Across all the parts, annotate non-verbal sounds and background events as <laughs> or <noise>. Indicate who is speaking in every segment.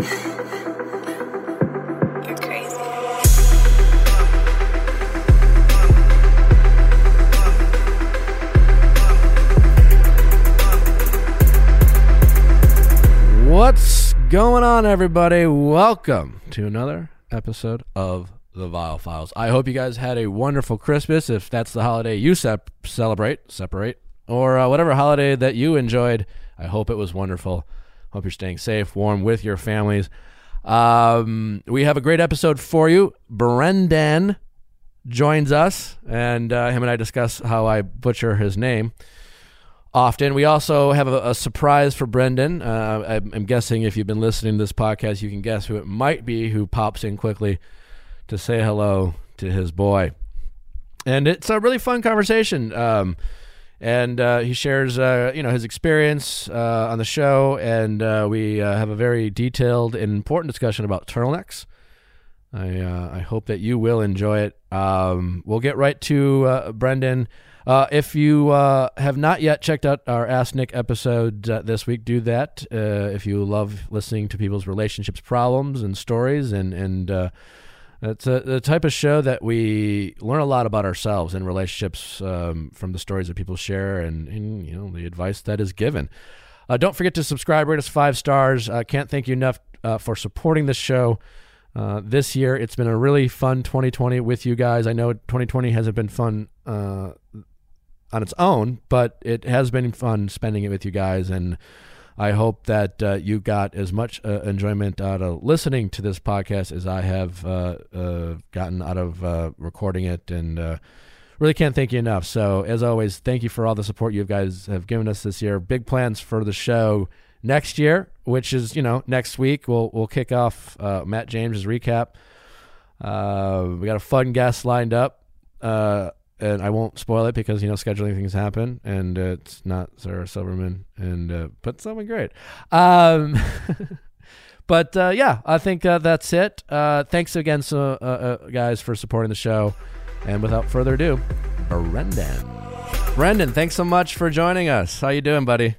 Speaker 1: What's going on, everybody? Welcome to another episode of the Viall Files. I hope you guys had a wonderful Christmas. If that's the holiday you sep- celebrate, separate, or uh, whatever holiday that you enjoyed, I hope it was wonderful. Hope you're staying safe, warm with your families. Um, we have a great episode for you. Brendan joins us, and uh, him and I discuss how I butcher his name often. We also have a, a surprise for Brendan. Uh, I'm, guessing if you've been listening to this podcast, you can guess who it might be who pops in quickly to say hello to his boy. And it's a really fun conversation. Um, and uh, he shares, uh, you know, his experience uh, on the show, and uh, we uh, have a very detailed and important discussion about turtlenecks. I uh, I hope that you will enjoy it. Um, we'll get right to Brendan. If you have not yet checked out our Ask Nick episode this week, do that. If you love listening to people's relationships, problems, and stories, and and it's a, the type of show that we learn a lot about ourselves and relationships um, from the stories that people share and, and you know the advice that is given. Uh, don't forget to subscribe, rate us five stars. I can't thank you enough uh, for supporting this show. Uh, this year, it's been a really fun 2020 with you guys. I know 2020 hasn't been fun uh, on its own, but it has been fun spending it with you guys. And I hope that uh, you got as much uh, enjoyment out of listening to this podcast as I have uh, uh, gotten out of uh, recording it. And uh, really can't thank you enough. So, as always, thank you for all the support you guys have given us this year. Big plans for the show next year, which is you know next week. We'll we'll kick off Matt James's recap. We got a fun guest lined up, and I won't spoil it because you know scheduling things happen, and uh, it's not Sarah Silverman, and uh, but something great. Um, <laughs> but uh, yeah, I think uh, that's it. Uh, thanks again, so, uh, guys, for supporting the show. And without further ado, Brendan. Brendan, thanks so much for joining us. How you doing, buddy?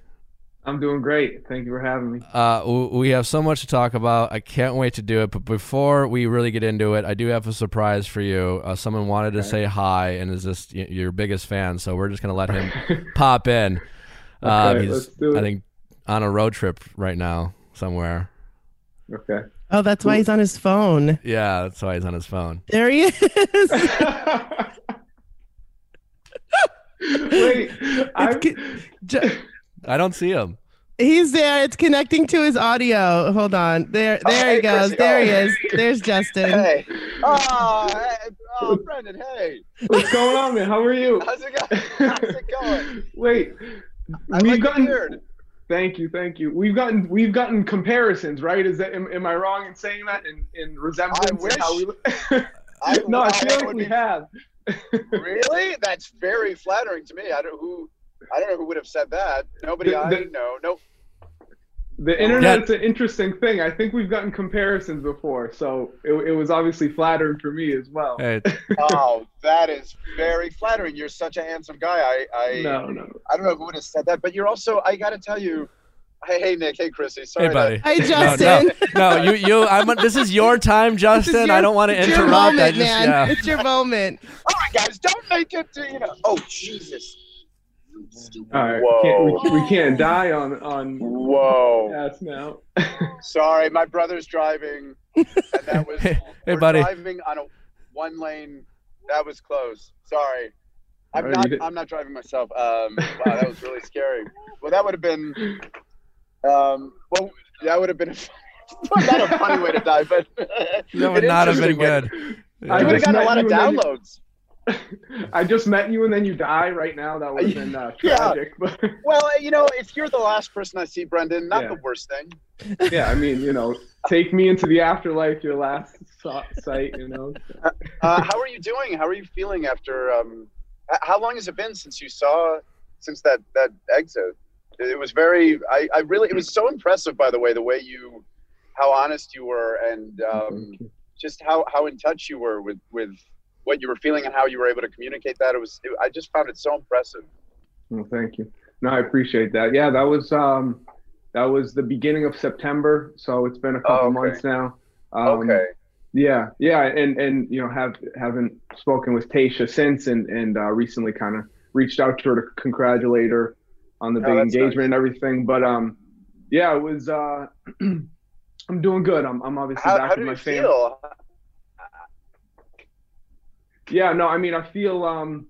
Speaker 2: I'm doing great. Thank you for having me.
Speaker 1: Uh, we have so much to talk about. I can't wait to do it. But before we really get into it, I do have a surprise for you. Uh, someone wanted to
Speaker 2: Okay.
Speaker 1: say hi and is just your biggest fan, so we're just gonna let him <laughs> pop in. Um,
Speaker 2: Okay,
Speaker 1: he's,
Speaker 2: let's do it.
Speaker 1: I think, on a road trip right now somewhere.
Speaker 2: Okay.
Speaker 3: Oh, that's why he's on his phone.
Speaker 1: Yeah, that's why he's on his phone.
Speaker 3: There he is. <laughs>
Speaker 2: Wait, I,
Speaker 3: It's co- Ju-
Speaker 1: I don't see him.
Speaker 3: he's there. It's connecting to his audio. Hold on. There,
Speaker 4: Oh,
Speaker 3: there
Speaker 4: hey,
Speaker 3: he goes.
Speaker 4: Chrissy.
Speaker 3: There
Speaker 4: Oh.
Speaker 3: he is. There's Justin.
Speaker 4: Hey. Oh, hey. oh, Brendan, hey.
Speaker 2: what's going on, man? How are you?
Speaker 4: How's it going? How's it going? <laughs>
Speaker 2: Wait,
Speaker 4: I
Speaker 2: we've
Speaker 4: like your
Speaker 2: gotten.
Speaker 4: beard.
Speaker 2: Thank you, thank you. We've gotten we've gotten comparisons, right? Is that am, am I wrong in saying that in in resemblance?
Speaker 4: I wish.
Speaker 2: How we, <laughs>
Speaker 4: I,
Speaker 2: no, I
Speaker 4: I
Speaker 2: feel like we
Speaker 4: be-
Speaker 2: have. <laughs>
Speaker 4: Really? That's very flattering to me. I don't who. I don't know who would have said that. Nobody
Speaker 2: The-
Speaker 4: I
Speaker 2: the-
Speaker 4: know. No.
Speaker 2: The internet's an interesting thing. I think we've gotten comparisons before, so it, it was obviously flattering for me as well.
Speaker 1: Hey, <laughs>
Speaker 4: Oh, that is very flattering. You're such a handsome guy. I I,
Speaker 2: No, no.
Speaker 4: I don't know who would have said that, but you're also. I got to tell you. Hey, hey, Nick. Hey, Chrissy. Sorry.
Speaker 1: hey, buddy.
Speaker 3: Hi,
Speaker 1: No,
Speaker 3: Justin.
Speaker 1: No, no, you, you. I'm. This is your time, Justin.
Speaker 3: your-
Speaker 1: I don't want to
Speaker 3: it's your
Speaker 1: interrupt.
Speaker 3: moment,
Speaker 1: I just,
Speaker 3: man.
Speaker 1: yeah.
Speaker 3: It's your moment.
Speaker 4: All right, guys. Don't make it. To, you know. Oh, Jesus.
Speaker 2: All right,
Speaker 4: Whoa.
Speaker 2: can't, we, we can't die on on
Speaker 4: Whoa.
Speaker 2: yes now. <laughs>
Speaker 4: Sorry, my brother's driving, and that was. <laughs>
Speaker 1: Hey, hey, buddy.
Speaker 4: Driving on a one lane. That was close. Sorry. I'm
Speaker 2: Alright,
Speaker 4: not. I'm not driving myself. Um, wow, that was really scary. Well, that would have been. Um, well, that would have been. A, <laughs> not a funny way to die, but
Speaker 1: That would not have been
Speaker 4: interesting way.
Speaker 1: good.
Speaker 2: I
Speaker 4: You would have
Speaker 2: just
Speaker 4: gotten a lot of
Speaker 2: you and
Speaker 4: downloads. <laughs>
Speaker 2: I just met you and then you die right now. That would have been uh, <laughs>
Speaker 4: Yeah.
Speaker 2: tragic. But <laughs>
Speaker 4: Well, you know, if you're the last person I see, Brendan, not
Speaker 2: Yeah.
Speaker 4: the worst thing.
Speaker 2: yeah, I mean, you know, take me into the afterlife, your last sight, you know.
Speaker 4: Uh, how are you doing? How are you feeling after? Um, how long has it been since you saw, since that that exit? It was very. I, I really. It was so impressive, by the way, the way you, how honest you were, and um, just how how in touch you were with with what you were feeling and how you were able to communicate that. It was. It, I just found it so impressive.
Speaker 2: Well, thank you. No, I appreciate that. Yeah, that was um, that was the beginning of September, so it's been a couple
Speaker 4: Oh, okay.
Speaker 2: months now. Um,
Speaker 4: okay.
Speaker 2: Yeah, yeah, and and you know have haven't spoken with Tayshia since, and and uh, recently kind of reached out to her to congratulate her on the
Speaker 4: Oh,
Speaker 2: big
Speaker 4: that's
Speaker 2: engagement
Speaker 4: nice.
Speaker 2: and everything. But um, yeah, it was. Uh, <clears throat> I'm doing good. I'm I'm obviously
Speaker 4: How,
Speaker 2: back
Speaker 4: how
Speaker 2: with
Speaker 4: do
Speaker 2: my
Speaker 4: you
Speaker 2: family.
Speaker 4: feel?
Speaker 2: Yeah, no, I mean, I feel um,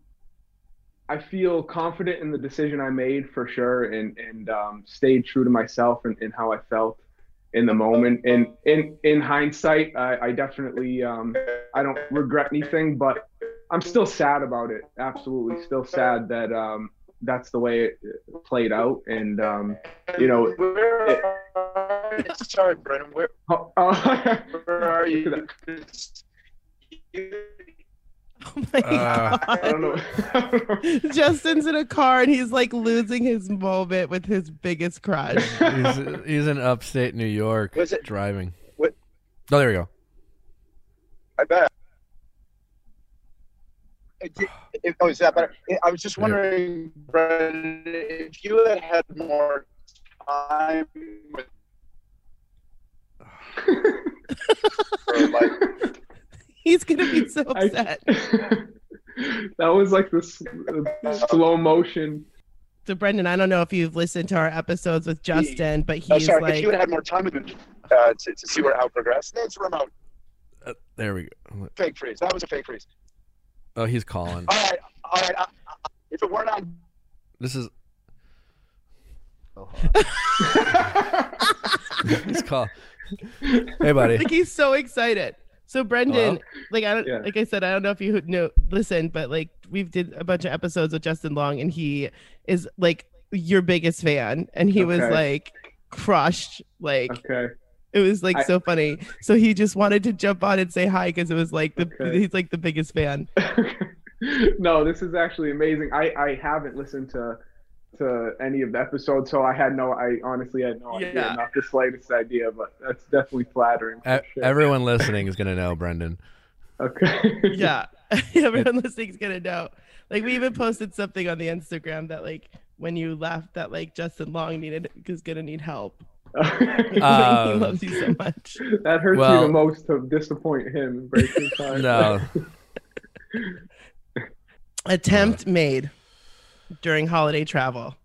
Speaker 2: I feel confident in the decision I made for sure, and and um, stayed true to myself and, and how I felt in the moment. And in in hindsight, I, I definitely um, I don't regret anything, but I'm still sad about it. Absolutely, still sad that um, that's the way it played out. And um, you know,
Speaker 4: Where
Speaker 2: it-?
Speaker 4: Sorry, Brennan. Where,
Speaker 2: oh, oh, <laughs>
Speaker 4: where are you? <laughs> <laughs>
Speaker 3: Oh my
Speaker 1: Uh,
Speaker 2: I. I don't know.
Speaker 3: God. <laughs> Justin's in a car and he's like losing his moment with his biggest crush. <laughs>
Speaker 1: he's, he's in upstate New York
Speaker 4: Was it-
Speaker 1: driving.
Speaker 4: what-
Speaker 1: Oh, there we go.
Speaker 4: I bet. It- it- oh, is that better? I was just wondering, Brennan, if you had had more time with <sighs> her, like, <laughs>
Speaker 3: He's gonna be so
Speaker 2: I-
Speaker 3: upset. <laughs>
Speaker 2: that was like this slow motion.
Speaker 3: So Brendan, I don't know if you've listened to our episodes with Justin, but he's
Speaker 4: oh,
Speaker 3: he's
Speaker 4: sorry, if
Speaker 3: like
Speaker 4: you had had more time with him uh, to, to see where how it progressed. It's remote.
Speaker 1: Uh, there we go.
Speaker 4: Fake freeze. That was a fake freeze.
Speaker 1: Oh, he's calling.
Speaker 4: All right, all right. Uh, uh, if it weren't on
Speaker 1: This is. Oh, <laughs> He's call. Hey, buddy.
Speaker 3: like he's so excited. So Brendan,
Speaker 1: Hello?
Speaker 3: like I don't
Speaker 2: Yeah.
Speaker 3: like I said, I don't know if you know listen, but like we've did a bunch of episodes with Justin Long and he is like your biggest fan and he was like crushed. Like
Speaker 2: okay.
Speaker 3: it was like
Speaker 2: I-
Speaker 3: so funny. So he just wanted to jump on and say hi because it was like the
Speaker 2: Okay.
Speaker 3: he's like the biggest fan. <laughs>
Speaker 2: no, this is actually amazing. I I haven't listened to to any of the episodes, so I had no. I honestly had no idea, not the slightest idea. But that's definitely flattering. for
Speaker 1: E-
Speaker 2: sure.
Speaker 1: Everyone listening is gonna know, Brendan.
Speaker 2: Okay. <laughs>
Speaker 3: Yeah. <laughs> Everyone listening's gonna know. Like we even posted something on the Instagram that like when you left that like Justin Long needed is gonna need help. <laughs> he
Speaker 1: Um,
Speaker 3: loves you so much.
Speaker 2: that hurts me the most to disappoint him and break.
Speaker 1: No,
Speaker 3: Attempt made during holiday travel.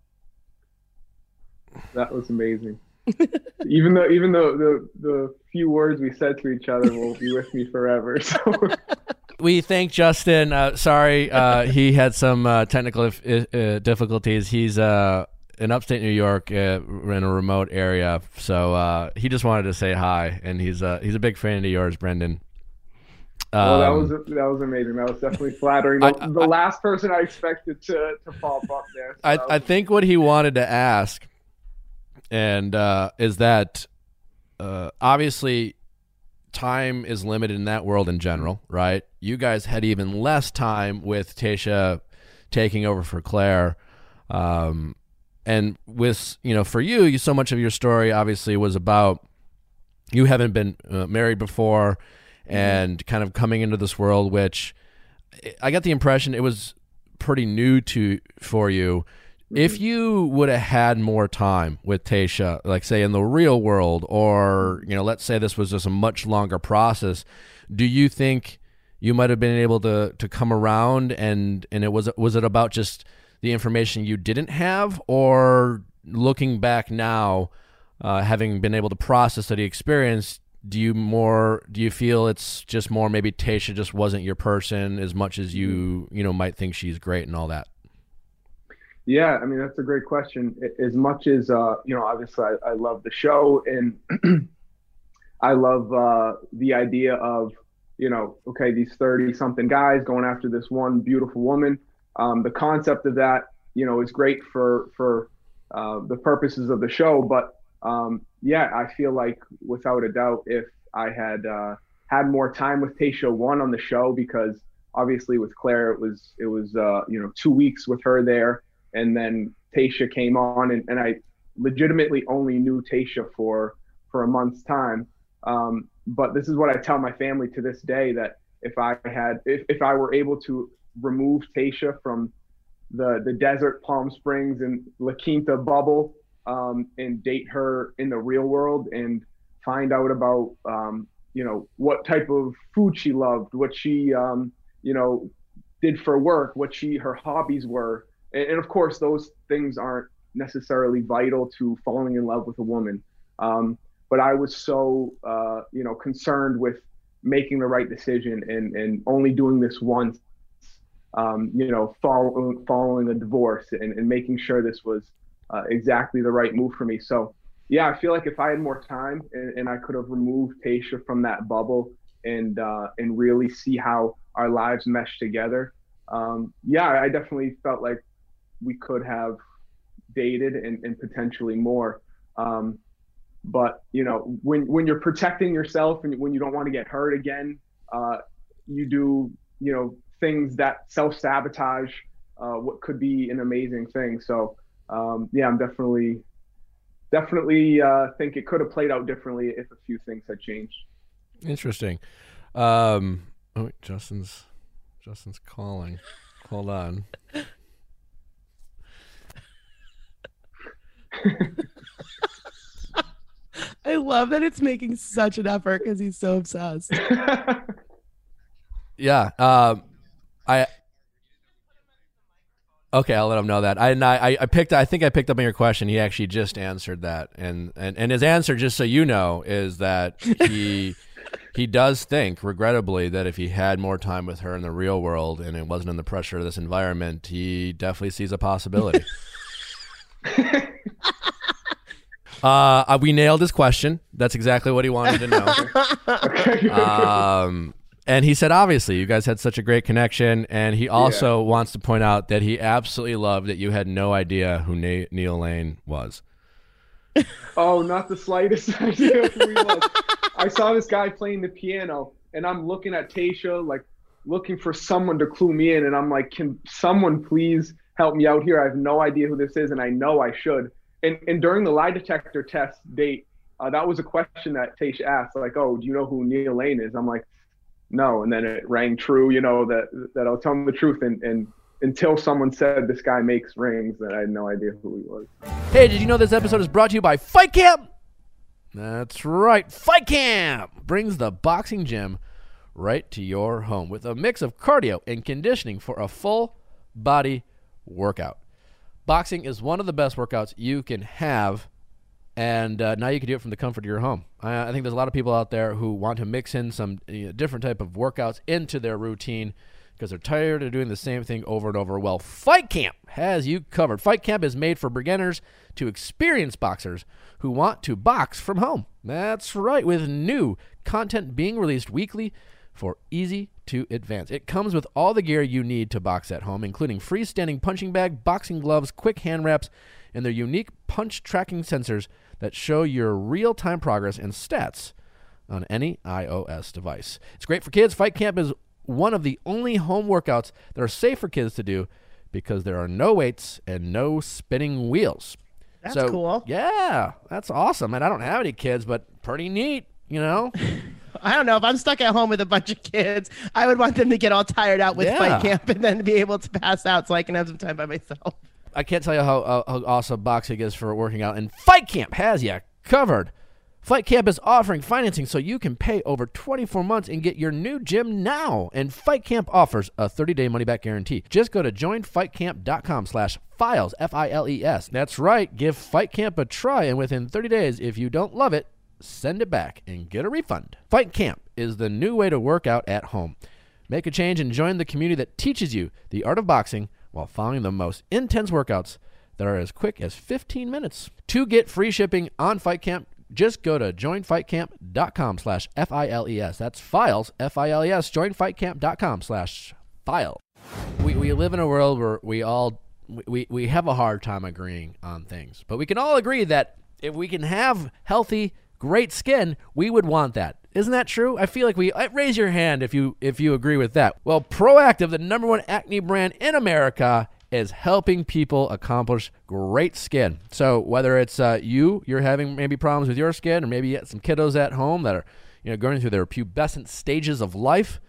Speaker 2: that was amazing. <laughs> even though even though the the few words we said to each other will be with me forever. <laughs> So
Speaker 1: we thank Justin. Uh, sorry, uh, he had some uh, technical if, uh, difficulties. He's uh, in upstate New York, uh, in a remote area, so uh, he just wanted to say hi, and he's uh, he's a big fan of yours, Brendan.
Speaker 2: Well, that
Speaker 1: Um,
Speaker 2: was that was amazing. That was definitely flattering. The,
Speaker 1: I-
Speaker 2: the last person I expected to to pop up there. so
Speaker 1: I, I think what he wanted to ask, and uh, is that uh, obviously time is limited in that world in general, right? You guys had even less time with Tayshia taking over for Claire, um, and with you know for you, you so much of your story obviously was about you haven't been uh, married before, and kind of coming into this world, which I got the impression it was pretty new to for you. If you would have had more time with Tayshia, like say in the real world, or you know, let's say this was just a much longer process, do you think you might have been able to to come around and and it was was it about just the information you didn't have, or looking back now, uh, having been able to process the experience, do you more do you feel it's just more maybe Tayshia just wasn't your person as much as you you know might think she's great and all that?
Speaker 2: Yeah, I mean that's a great question. As much as uh, you know, obviously I, I love the show and <clears throat> I love uh, the idea of you know, okay, these thirty something guys going after this one beautiful woman. Um, the concept of that, you know, is great for for uh, the purposes of the show. But um, yeah, I feel like without a doubt, if I had uh, had more time with Tayshia one on the show, because obviously with Claire it was it was uh, you know two weeks with her there and then Tayshia came on, and, and I legitimately only knew Tayshia for for a month's time. Um, but this is what I tell my family to this day that if I had if, if I were able to remove Tayshia from the the desert Palm Springs and La Quinta bubble, um, and date her in the real world and find out about um, you know what type of food she loved, what she um, you know did for work, what she her hobbies were, and, and of course those things aren't necessarily vital to falling in love with a woman. Um, but I was so uh, you know concerned with making the right decision and and only doing this once. Um, you know, follow, following a divorce and, and making sure this was uh, exactly the right move for me. So, yeah, I feel like if I had more time and, and I could have removed Tayshia from that bubble and uh, and really see how our lives mesh together, um, yeah, I definitely felt like we could have dated and, and potentially more. Um, but you know, when when you're protecting yourself and when you don't want to get hurt again, uh, you do you know things that self sabotage uh, what could be an amazing thing. So um, yeah, I'm definitely definitely uh, think it could have played out differently if a few things had changed.
Speaker 1: Interesting. Um, oh, wait, Justin's Justin's calling. Hold on. <laughs>
Speaker 3: I love that it's making such an effort because he's so obsessed. <laughs>
Speaker 1: Yeah. Um, I. Okay, I'll let him know that. I, and I I picked. I think I picked up on your question. He actually just answered that, and and and his answer, just so you know, is that he <laughs> he does think, regrettably, that if he had more time with her in the real world and it wasn't in the pressure of this environment, he definitely sees a possibility. <laughs> uh, we nailed his question. That's exactly what he wanted to know. <laughs> Um, and he said, obviously, you guys had such a great connection. And he also wants to point out that he absolutely loved that you had no idea who Na- Neil Lane was. <laughs>
Speaker 2: Oh, not the slightest <laughs> idea who he was. I saw this guy playing the piano, and I'm looking at Tayshia, like looking for someone to clue me in, and I'm like, can someone please help me out here? I have no idea who this is, and I know I should. And and during the lie detector test date, uh, that was a question that Tayshia asked, like, oh, do you know who Neil Lane is? I'm like, no, and then it rang true, you know, that that I was telling the truth, and and until someone said this guy makes rings, that I had no idea who he was.
Speaker 1: Hey, did you know this episode is brought to you by Fight Camp? That's right. Fight Camp brings the boxing gym right to your home with a mix of cardio and conditioning for a full body workout. Boxing is one of the best workouts you can have, and uh, now you can do it from the comfort of your home. I, I think there's a lot of people out there who want to mix in some you know, different type of workouts into their routine because they're tired of doing the same thing over and over. Well, Fight Camp has you covered. Fight Camp is made for beginners to experienced boxers who want to box from home. That's right, with new content being released weekly for easy to advance. It comes with all the gear you need to box at home, including freestanding punching bag, boxing gloves, quick hand wraps, and their unique punch tracking sensors that show your real time progress and stats on any iOS device. It's great for kids. Fight Camp is one of the only home workouts that are safe for kids to do because there are no weights and no spinning wheels.
Speaker 3: That's
Speaker 1: So,
Speaker 3: cool.
Speaker 1: Yeah, that's awesome. And I don't have any kids, but pretty neat, you know? <laughs>
Speaker 3: I don't know if I'm stuck at home with a bunch of kids. I would want them to get all tired out with
Speaker 1: Yeah.
Speaker 3: fight camp and then be able to pass out so I can have some time by myself.
Speaker 1: I can't tell you how, how awesome boxing is for working out. And Fight Camp has you covered. Fight Camp is offering financing so you can pay over 24 months and get your new gym now. And Fight Camp offers a 30-day money-back guarantee. Just go to joinfightcamp.com slash files, F-I-L-E-S. That's right. Give Fight Camp a try, and within 30 days, if you don't love it, send it back and get a refund. Fight Camp is the new way to work out at home. Make a change and join the community that teaches you the art of boxing while following the most intense workouts that are as quick as 15 minutes. To get free shipping on Fight Camp, just go to joinfightcamp.com slash F-I-L-E-S. That's files, F-I-L-E-S, joinfightcamp.com slash file. We, we live in a world where we all, we, we have a hard time agreeing on things. But we can all agree that if we can have healthy, great skin, we would want that. Isn't that true? I feel like we uh, raise your hand if you if you agree with that. Well, Proactiv, the number one acne brand in America, is helping people accomplish great skin. So whether it's uh, you, you're having maybe problems with your skin, or maybe you got some kiddos at home that are you know going through their pubescent stages of life,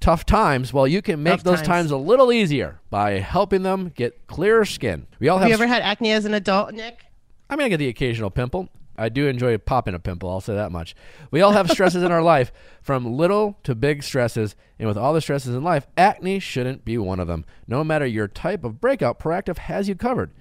Speaker 1: tough times. Well, you can make
Speaker 3: Tough
Speaker 1: those
Speaker 3: times.
Speaker 1: times a little easier by helping them get clearer skin. We all have
Speaker 3: Have you ever had acne as an adult, Nick?
Speaker 1: I mean, I get the occasional pimple. I do enjoy popping a pimple, I'll say that much. We all have stresses in our life, from little to big stresses, and with all the stresses in life, acne shouldn't be one of them. No matter your type of breakout, Proactiv has you covered.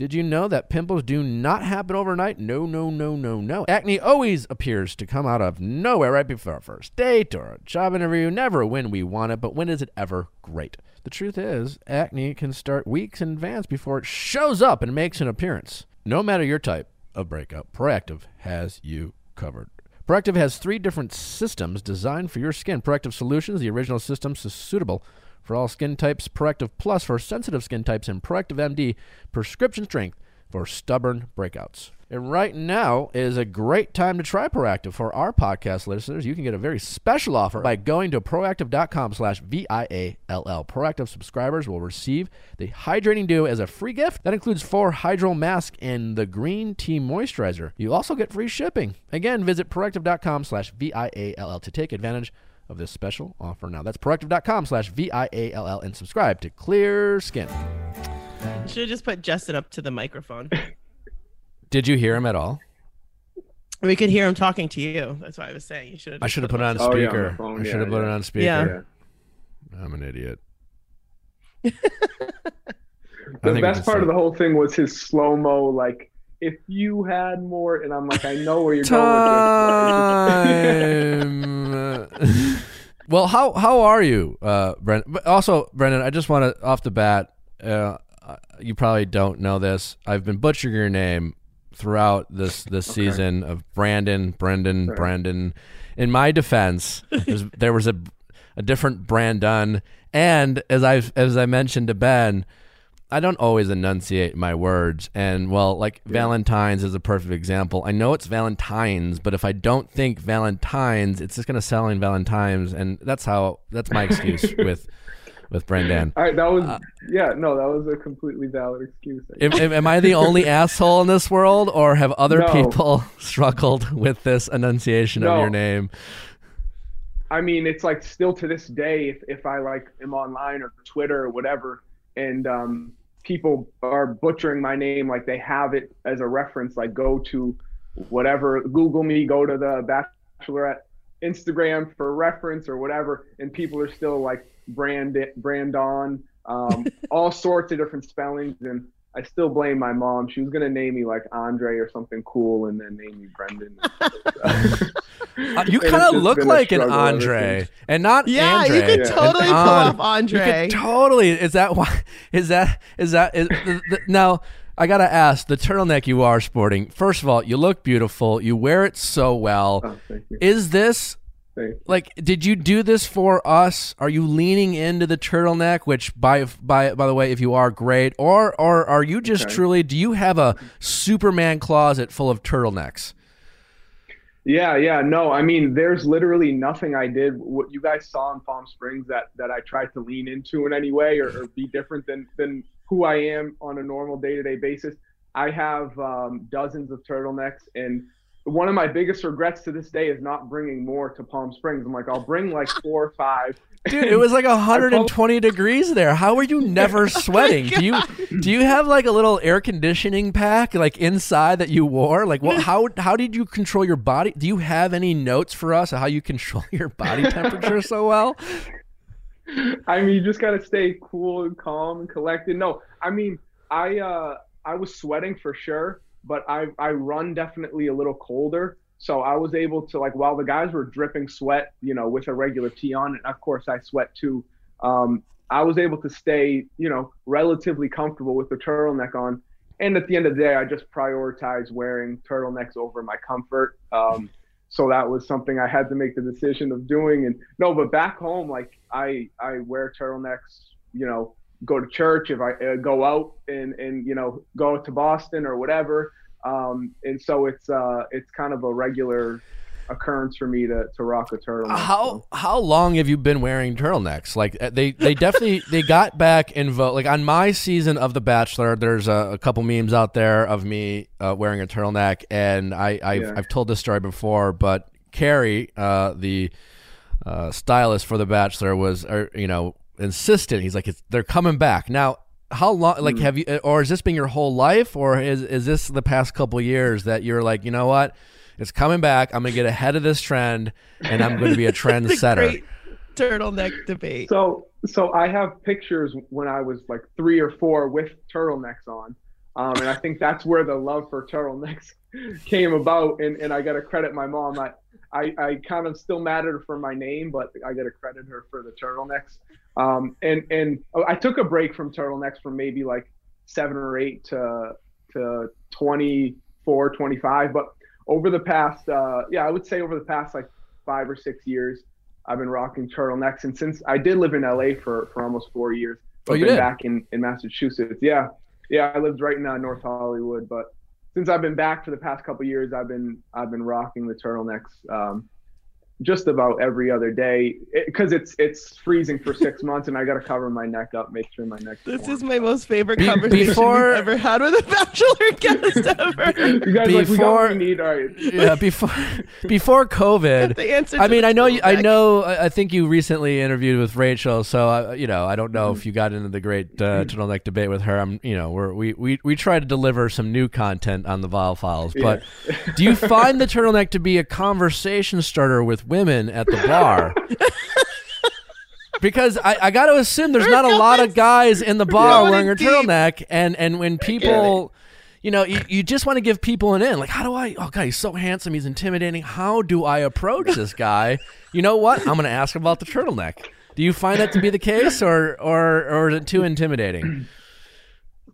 Speaker 1: Did you know that pimples do not happen overnight? No, no, no, no, no. Acne always appears to come out of nowhere right before our first date or a job interview. Never when we want it, but when is it ever great? The truth is, acne can start weeks in advance before it shows up and makes an appearance. No matter your type of breakup, Proactiv has you covered. Proactiv has three different systems designed for your skin. Proactiv Solutions, the original system, is suitable for all skin types. Proactiv Plus for sensitive skin types, and Proactiv MD, prescription strength for stubborn breakouts. And right now is a great time to try Proactiv for our podcast listeners. You can get a very special offer by going to proactiv.com slash V-I-A-L-L. Proactiv subscribers will receive the Hydrating Dew as a free gift. That includes four hydro masks and the green tea moisturizer. You also get free shipping. Again, visit proactiv.com slash V-I-A-L-L to take advantage of this special offer now. That's proactiv.com slash V-I-A-L-L and subscribe to Clear Skin.
Speaker 3: You should have just put Justin up to the microphone.
Speaker 1: Did you hear him at all?
Speaker 3: We could hear him talking to you. That's why I was saying you should.
Speaker 1: I should have put it on
Speaker 2: Oh, yeah, on
Speaker 1: speaker.
Speaker 2: the phone,
Speaker 1: should have put it on speaker.
Speaker 3: Yeah,
Speaker 1: I'm an idiot. <laughs>
Speaker 2: The best part of the whole thing was his slow mo, like if you had more, and I'm like, I know where you're going with this.
Speaker 1: Time. <laughs> well, how how are you, uh, Brendan? But also, Brendan, I just want to off the bat. Uh, Uh, you probably don't know this. I've been butchering your name throughout this this season of Brandon, Brendan,
Speaker 2: Sure.
Speaker 1: Brendan. In my defense, <laughs> there was a a different Brandon, and as I as I mentioned to Ben. I don't always enunciate my words. And well, like Valentine's is a perfect example. I know it's Valentine's, but if I don't think Valentine's, it's just going to sell in Valentine's. And that's how, that's my excuse <laughs> with, with Brendan.
Speaker 2: All right, that was
Speaker 1: Uh,
Speaker 2: yeah, no, that was a completely valid excuse. I
Speaker 1: Am, am- I the only <laughs> asshole in this world, or have other
Speaker 2: No.
Speaker 1: people <laughs> struggled with this enunciation of your name?
Speaker 2: I mean, it's like still to this day, if, if I like am online or Twitter or whatever, and um, people are butchering my name, like they have it as a reference, like go to whatever, Google me, go to the Bachelorette Instagram for reference or whatever, and people are still like brand Brandon, um, <laughs> all sorts of different spellings, and I still blame my mom. She was gonna name me like Andre or something cool, and then name me Brendan. <laughs>
Speaker 1: Uh, you kind of look like an Andre, and not
Speaker 3: Yeah,
Speaker 1: Andre.
Speaker 3: you could
Speaker 2: Yeah.
Speaker 3: totally
Speaker 1: An
Speaker 3: pull off Andre.
Speaker 1: You could totally. Is that why? Is that is that is the, the, now? I gotta ask the turtleneck you are sporting. First of all, you look beautiful. You wear it so well.
Speaker 2: Oh.
Speaker 1: Is this like? Did you do this for us? Are you leaning into the turtleneck? Which, by by by the way, if you are great, or or are you just
Speaker 2: Okay.
Speaker 1: truly? Do you have a Superman closet full of turtlenecks?
Speaker 2: Yeah, yeah, no. I mean, there's literally nothing I did. What you guys saw in Palm Springs that that I tried to lean into in any way or, or be different than than who I am on a normal day to day basis. I have um, dozens of turtlenecks, and one of my biggest regrets to this day is not bringing more to Palm Springs. I'm like, I'll bring like four or five.
Speaker 1: Dude, it was like <laughs> 120 degrees there. How are you never <laughs> sweating? do you do you have like a little air conditioning pack like inside that you wore? Like what how how did you control your body? Do you have any notes for us on how you control <laughs> your body temperature so well? <laughs>
Speaker 2: I mean, you just gotta stay cool and calm and collected. No, I mean, I uh, I was sweating for sure, but I I run definitely a little colder, so I was able to like while the guys were dripping sweat, you know, with a regular tee on, and of course I sweat too. Um, I was able to stay, you know, relatively comfortable with the turtleneck on. And at the end of the day, I just prioritize wearing turtlenecks over my comfort. Um, so that was something I had to make the decision of doing. And no, but back home, like I I wear turtlenecks. You know, go to church if I uh, go out and and you know go to Boston or whatever. Um, and so it's uh it's kind of a regular occurrence for me to to rock a turtleneck.
Speaker 1: How how long have you been wearing turtlenecks? Like uh, they they definitely <laughs> they got back in vote. Like on my season of The Bachelor, there's a, a couple memes out there of me uh, wearing a turtleneck, and I I've,
Speaker 2: Yeah.
Speaker 1: I've told this story before, but Carrie, uh, the uh, stylist for The Bachelor, was uh, you know insistent. He's like, it's, they're coming back now. how long? Like,
Speaker 2: Hmm.
Speaker 1: have you, or has this been your whole life, or is is this the past couple years that you're like, you know what, it's coming back. I'm gonna get ahead of this trend, and I'm going to be a <laughs>
Speaker 3: The
Speaker 1: trendsetter.
Speaker 3: great turtleneck debate.
Speaker 2: So so I have pictures when I was like three or four with turtlenecks on, um, and I think that's where the love for turtlenecks <laughs> came about. And, and I got to credit my mom. I, I I kind of still mad at her for my name, but I got to credit her for the turtlenecks. Um, and and I took a break from turtlenecks from maybe like seven or eight to to 24, 25. But over the past, uh, yeah, I would say over the past like five or six years, I've been rocking turtlenecks. And since I did live in LA for, for almost four years,
Speaker 1: Oh,
Speaker 2: I've been
Speaker 1: did?
Speaker 2: back in, in Massachusetts. Yeah. Yeah. I lived right in uh, North Hollywood, but since I've been back for the past couple years, I've been, I've been rocking the turtlenecks. Um, just about every other day because it's it's freezing for six <laughs> months and I got to cover my neck up, make sure my neck's
Speaker 3: This
Speaker 2: warm.
Speaker 3: is my most favorite
Speaker 1: Be-
Speaker 3: conversation
Speaker 1: before-
Speaker 3: we've ever had with a bachelor <laughs> guest ever.
Speaker 2: you guys like we got
Speaker 1: Before-
Speaker 2: what we need. All right.
Speaker 1: yeah, before <laughs> before COVID.
Speaker 3: the answer.
Speaker 1: I mean, I know, you, I know. I I think you recently interviewed with Rachel, so I, you know, I don't know if you got into the great uh, turtleneck debate with her. I'm, you know, we're, we we we try to deliver some new content on the Viall Files, but do you find the turtleneck to be a conversation starter with women at the bar? Because I, I got to assume there's not a lot of guys in the bar
Speaker 3: Going
Speaker 1: wearing a
Speaker 3: deep.
Speaker 1: turtleneck, and and when people, you know, you, you just want to give people an in. Like, how do I? Oh God, he's so handsome, he's intimidating. How do I approach this guy? You know what? I'm going to ask him about the turtleneck. Do you find that to be the case, or or or is it too intimidating?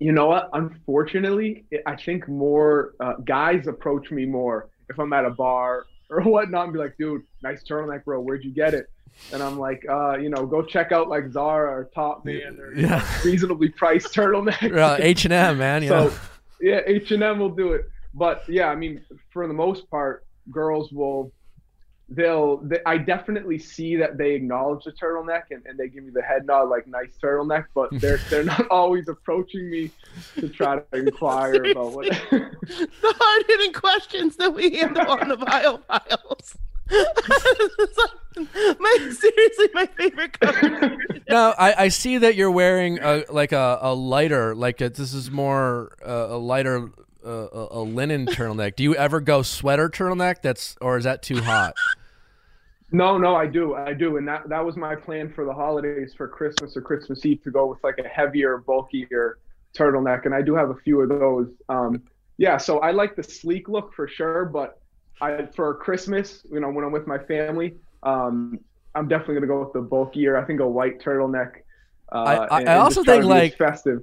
Speaker 2: You know what? Unfortunately, I think more uh, guys approach me more if I'm at a bar or whatnot and be like, dude, nice turtleneck, bro. Where'd you get it? And I'm like, uh, you know, go check out like Zara or Top Man or
Speaker 1: Yeah. <laughs>
Speaker 2: reasonably priced turtleneck.
Speaker 1: H and M, man. You
Speaker 2: so
Speaker 1: know.
Speaker 2: yeah, H and M will do it. But yeah, I mean, for the most part, girls will. They'll. They, I definitely see that they acknowledge the turtleneck and, and they give me the head nod, like nice turtleneck. But <laughs> they're they're not always approaching me to try to <laughs> inquire about what. <laughs>
Speaker 3: the hard hitting questions that we handle on the Viall Files. My seriously my favorite conversation.
Speaker 1: Now I, I see that you're wearing a like a, a lighter like a, this is more uh, a lighter uh, a, a linen turtleneck. Do you ever go sweater turtleneck? That's or is that too hot? <laughs>
Speaker 2: No, no, I do, I do, and that that was my plan for the holidays for Christmas or Christmas Eve to go with like a heavier, bulkier turtleneck, and I do have a few of those. Um, yeah, so I like the sleek look for sure, but I for Christmas, you know, when I'm with my family, um, I'm definitely gonna go with the bulkier. I think a white turtleneck. Uh,
Speaker 1: I- I-
Speaker 2: and-
Speaker 1: I also think,
Speaker 2: to be as
Speaker 1: like-
Speaker 2: festive.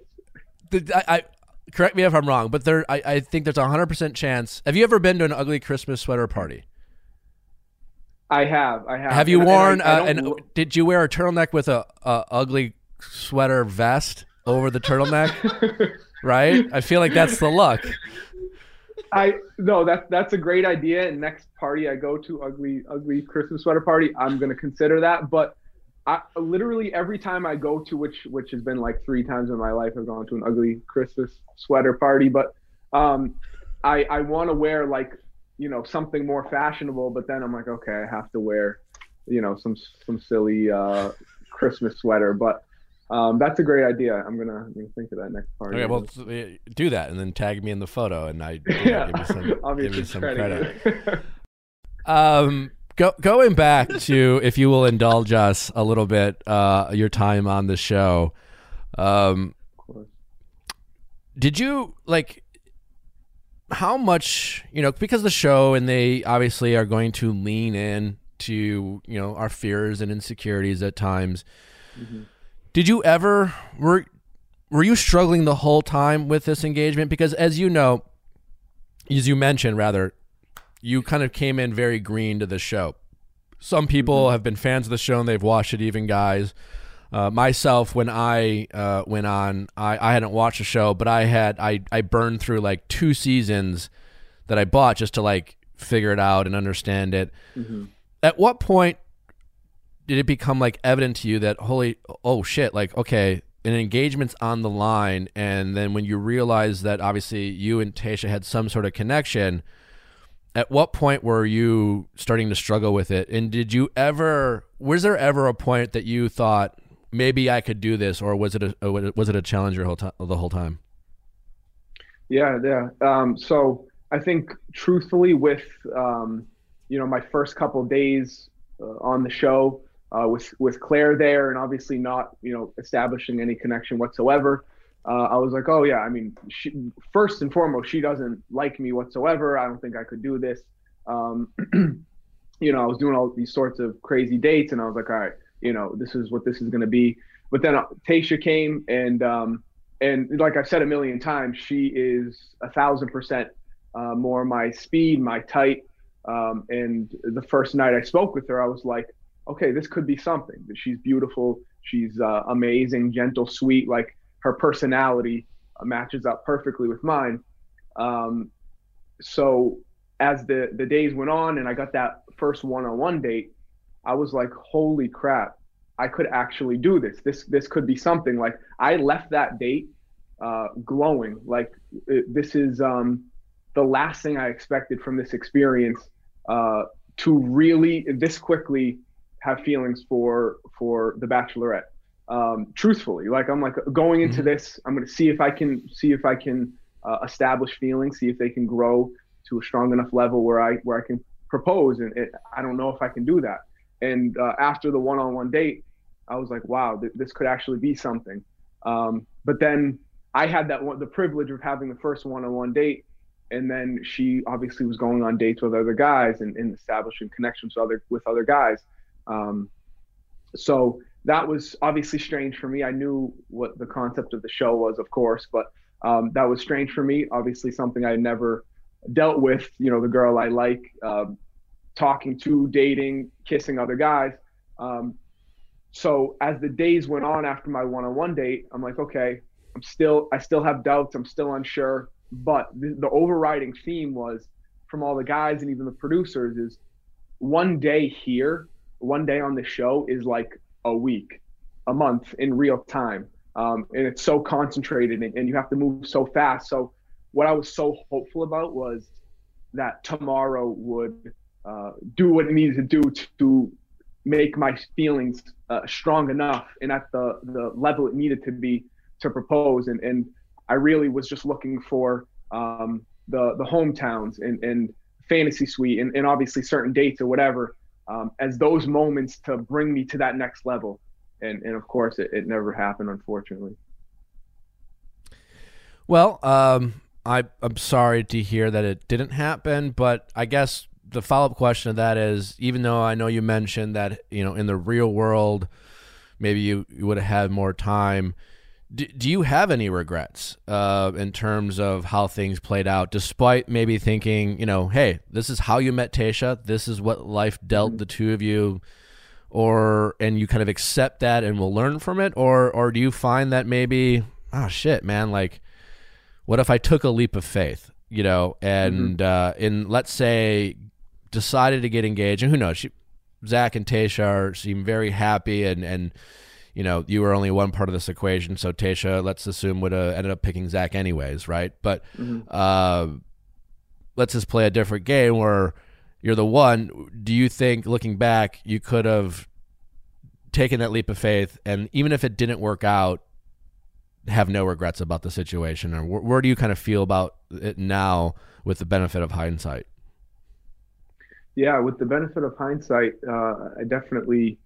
Speaker 1: The- I correct me if I'm wrong, but there I, I think there's a hundred percent chance. Have you ever been to an ugly Christmas sweater party?
Speaker 2: I have, I have.
Speaker 1: Have you
Speaker 2: And
Speaker 1: worn?
Speaker 2: and I-
Speaker 1: uh,
Speaker 2: don't
Speaker 1: and
Speaker 2: lo-
Speaker 1: did you wear a turtleneck with a, a ugly sweater vest over the turtleneck? <laughs> right. I feel like that's the look.
Speaker 2: I no, that's that's a great idea. And next party I go to, ugly ugly Christmas sweater party, I'm gonna consider that. But I literally every time I go to, which which has been like three times in my life, I've gone to an ugly Christmas sweater party. But um, I I want to wear like you know something more fashionable. But then I'm like, okay, I have to wear you know some some silly uh, Christmas sweater. But um, that's a great idea. I'm gonna, I'm gonna think of that next party.
Speaker 1: Okay, well, do that and then tag me in the photo, and I
Speaker 2: yeah,
Speaker 1: give you some, <laughs>
Speaker 2: I'll
Speaker 1: give you some
Speaker 2: credit.
Speaker 1: credit. <laughs> Um, go, going back to, if you will indulge us a little bit, uh, your time on the show. Um,
Speaker 2: course.
Speaker 1: did you like how much you know because the show and they obviously are going to lean in to you know our fears and insecurities at times
Speaker 2: Mhm.
Speaker 1: did you ever were were you struggling the whole time with this engagement because as you know as you mentioned rather you kind of came in very green to the show. Some people have been fans of the show and they've watched it even guys. Uh, myself when i uh, went on I, I hadn't watched the show but i had I, I burned through like two seasons that i bought just to like figure it out and understand it.
Speaker 2: Mhm.
Speaker 1: at what point did it become like evident to you that holy oh shit like okay an engagement's on the line and then when you realize that obviously you and Tayshia had some sort of connection at what point were you starting to struggle with it and did you ever was there ever a point that you thought maybe I could do this, or was it a was it a challenge your whole time the whole time?
Speaker 2: Yeah, yeah. Um, so I think truthfully, with um, you know my first couple days uh, on the show uh, with with Claire there, and obviously not you know establishing any connection whatsoever. Uh, I was like, oh yeah, I mean, she, first and foremost, she doesn't like me whatsoever. I don't think I could do this. Um, <clears throat> you know, I was doing all these sorts of crazy dates, and I was like, all right, you know, this is what this is going to be. But then uh, Tayshia came, and um, and like I've said a million times, she is a thousand percent uh, more my speed, my type. Um, and the first night I spoke with her, I was like, okay, this could be something. She's beautiful, she's uh, amazing, gentle, sweet. Like her personality uh, matches up perfectly with mine. Um, so as the the days went on, and I got that first one-on-one date, I was like, holy crap, I could actually do this. This this could be something. Like I left that date uh, glowing. Like it, this is um, the last thing I expected from this experience. Uh, to really this quickly have feelings for for the Bachelorette. Um, truthfully, like I'm like going into mm-hmm. this, I'm going to see if I can see if I can uh, establish feelings, see if they can grow to a strong enough level where I where I can propose. And it, I don't know if I can do that. And uh, after the one-on-one date, I was like, wow, th- this could actually be something. Um, but then I had that one, the privilege of having the first one-on-one date, and then she obviously was going on dates with other guys and, and establishing connections with other with other guys. Um, so that was obviously strange for me. I knew what the concept of the show was, of course, but um, that was strange for me. Obviously, something I never dealt with. You know, the girl I like, um, talking to, dating, kissing other guys. Um, so as the days went on after my one-on-one date, I'm like, okay, I'm still I still have doubts. I'm still unsure. But the, the overriding theme was from all the guys and even the producers is one day here, one day on the show is like a week, a month in real time. Um, and it's so concentrated and, and you have to move so fast. So what I was so hopeful about was that tomorrow would uh, do what it needed to do to, make my feelings uh, strong enough and at the, the level it needed to be to propose and and I really was just looking for um, the the hometowns and and fantasy suite and, and obviously certain dates or whatever um, as those moments to bring me to that next level. And and of course it, it never happened unfortunately.
Speaker 1: Well um, I, I'm sorry to hear that it didn't happen, but I guess the follow up question of that is even though I know you mentioned that, you know, in the real world, maybe you, you would have had more time do, do you have any regrets uh, in terms of how things played out, despite maybe thinking, you know, hey, this is how you met Tayshia, this is what life dealt mm-hmm. the two of you, or and you kind of accept that and will learn from it, or or do you find that maybe, oh shit, man, like, what if I took a leap of faith, you know, and mm-hmm. uh, in let's say decided to get engaged, and who knows, she, Zach and Tayshia seem very happy and and you know, you were only one part of this equation. So Tayshia, let's assume, would have ended up picking Zach anyways, right? But mm-hmm. uh, let's just play a different game where you're the one. Do you think, looking back, you could have taken that leap of faith, and even if it didn't work out, have no regrets about the situation? Or where, where do you kind of feel about it now with the benefit of hindsight?
Speaker 2: Yeah, with the benefit of hindsight, uh, I definitely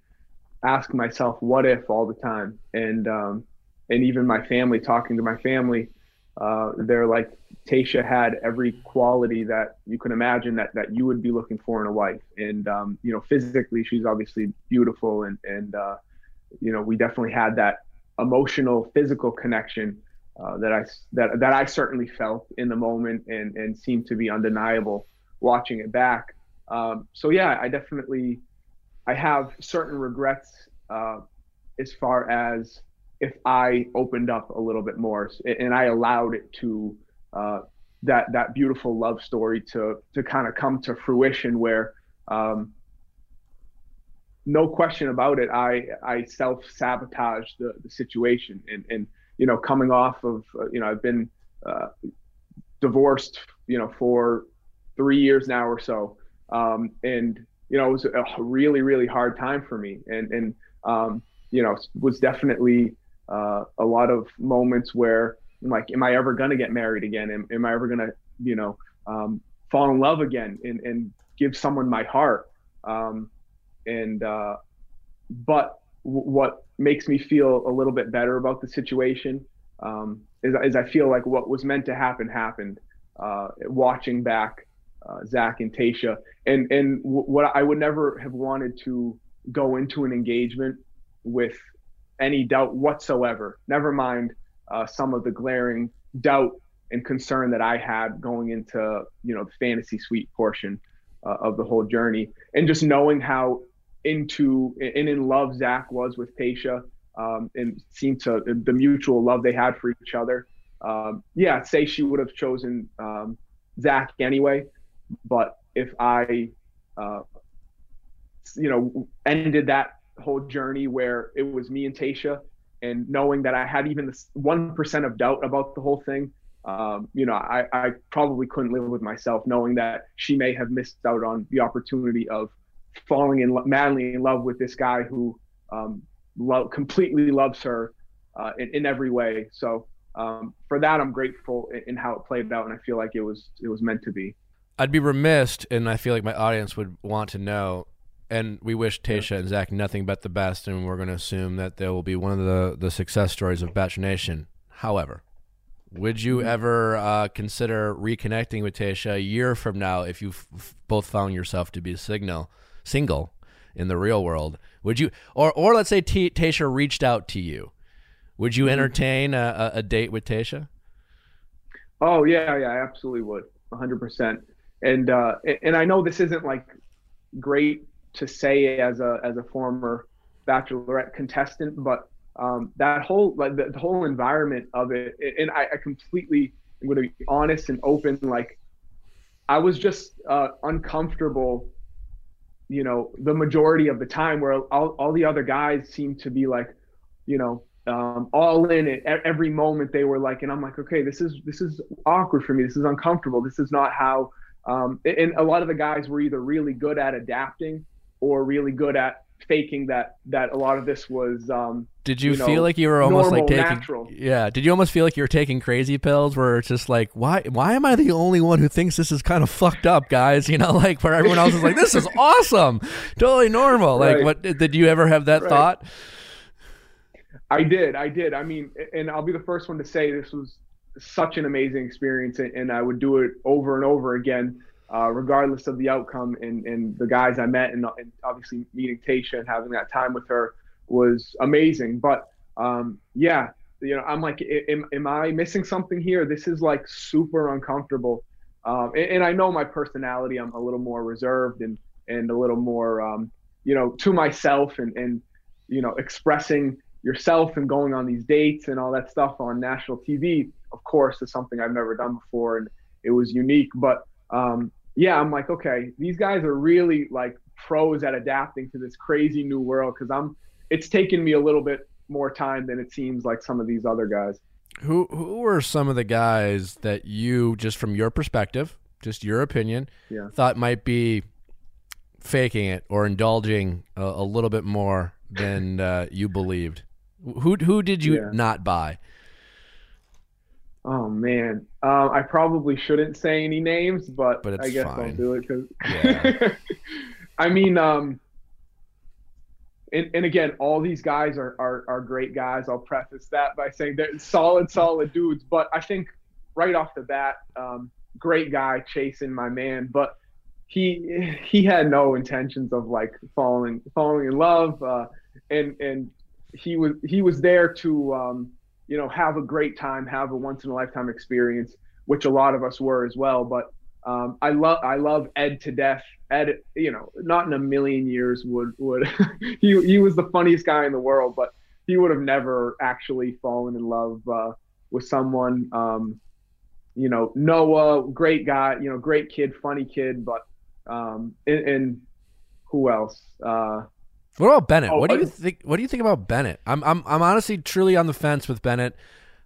Speaker 2: ask myself what if all the time? And um, and even my family talking to my family uh, they're like Tayshia had every quality that you can imagine that that you would be looking for in a wife. And um, you know physically she's obviously beautiful and and uh, you know we definitely had that emotional physical connection uh, that I that that I certainly felt in the moment and and seemed to be undeniable watching it back. Um, so yeah I definitely I have certain regrets uh, as far as if I opened up a little bit more and I allowed it to uh, that that beautiful love story to to kind of come to fruition where um, no question about it I I self sabotaged the, the situation. And and you know coming off of uh, you know I've been uh, divorced you know for three years now or so um, and you know, it was a really, really hard time for me. And, and, um, you know, was definitely uh, a lot of moments where I'm like, am I ever going to get married again? Am, am I ever going to, you know, um, fall in love again and, and give someone my heart? Um, and, uh, but w- what makes me feel a little bit better about the situation um, is, is I feel like what was meant to happen happened. Uh, watching back uh, Zach and Tayshia. and and w- what I would never have wanted to go into an engagement with any doubt whatsoever. Never mind uh, some of the glaring doubt and concern that I had going into you know the fantasy suite portion uh, of the whole journey, and just knowing how into and in love Zach was with Tayshia. um, and seemed to the mutual love they had for each other. Um, yeah, say she would have chosen um, Zach anyway, but if I, uh, you know, ended that whole journey where it was me and Tayshia, and knowing that I had even one percent of doubt about the whole thing, um, you know, I, I probably couldn't live with myself knowing that she may have missed out on the opportunity of falling in madly in love with this guy who um, love completely loves her uh, in, in every way. So um, for that, I'm grateful in, in how it played out, and I feel like it was it was meant to be.
Speaker 1: I'd be remiss, and I feel like my audience would want to know. And we wish Tayshia and Zach nothing but the best, and we're going to assume that they will be one of the, the success stories of Bachelor Nation. However, would you
Speaker 2: Mm-hmm.
Speaker 1: ever uh, consider reconnecting with Tayshia a year from now if you f- both found yourself to be signal single in the real world? Would you, or or let's say T- Tayshia reached out to you, would
Speaker 2: Mm-hmm.
Speaker 1: you entertain a, a, a date with Tayshia?
Speaker 2: Oh yeah, yeah, I absolutely would, 100. percent And uh, and I know this isn't like great to say as a as a former Bachelorette contestant, but um, that whole like the, the whole environment of it, and I, I completely am going to be honest and open. Like I was just uh, uncomfortable, you know, the majority of the time where all, all the other guys seemed to be like, you know, um, all in it every moment they were like and i'm like okay this is this is awkward for me this is uncomfortable this is not how um, and a lot of the guys were either really good at adapting or really good at faking that that a lot of this was um,
Speaker 1: Did you,
Speaker 2: you know,
Speaker 1: feel like you were almost like taking?
Speaker 2: natural.
Speaker 1: Yeah. Did you almost feel like you were taking crazy pills, where it's just like, why? Why am I the only one who thinks this is kind of fucked up, guys? You know, <laughs> like where everyone else is like, this is <laughs> awesome, totally normal. Like,
Speaker 2: Right.
Speaker 1: what did you ever have that
Speaker 2: Right.
Speaker 1: thought?
Speaker 2: I did, I did. I mean, and I'll be the first one to say this was such an amazing experience, and I would do it over and over again, uh, regardless of the outcome. And and the guys I met, and, and obviously meeting Tayshia and having that time with her was amazing. But um, yeah, you know, I'm like, am, am I missing something here? This is like super uncomfortable. Um, and, and I know my personality. I'm a little more reserved and and a little more, um, you know, to myself and and you know, expressing yourself and going on these dates and all that stuff on national TV, of course, is something I've never done before, and it was unique. But um, yeah, I'm like, okay, these guys are really like pros at adapting to this crazy new world because I'm. It's taken me a little bit more time than it seems like some of these other guys.
Speaker 1: Who who were some of the guys that you, just from your perspective, just your opinion,
Speaker 2: Yeah.
Speaker 1: thought might be faking it or indulging a, a little bit more than uh, you believed? Who who did you
Speaker 2: Yeah.
Speaker 1: not buy?
Speaker 2: Oh man, um, I probably shouldn't say any names, but,
Speaker 1: But
Speaker 2: I guess
Speaker 1: fine.
Speaker 2: I'll do it because.
Speaker 1: Yeah. <laughs>
Speaker 2: I mean, um, and, and again, all these guys are, are are great guys. I'll preface that by saying they're solid, solid dudes. But I think right off the bat, um, great guy Chasen my man, but he he had no intentions of like falling falling in love, uh, and and he was he was there to um, you know have a great time, have a once in a lifetime experience, which a lot of us were as well. But um, I love I love Ed to death. Ed, you know, not in a million years would would <laughs> he he was the funniest guy in the world, but he would have never actually fallen in love uh, with someone. Um, you know, Noah, great guy, you know, great kid, funny kid, but um, and, and who else? Uh,
Speaker 1: What about Bennett?
Speaker 2: Oh,
Speaker 1: what do you think? What do you think about Bennett? I'm I'm I'm honestly truly on the fence with Bennett.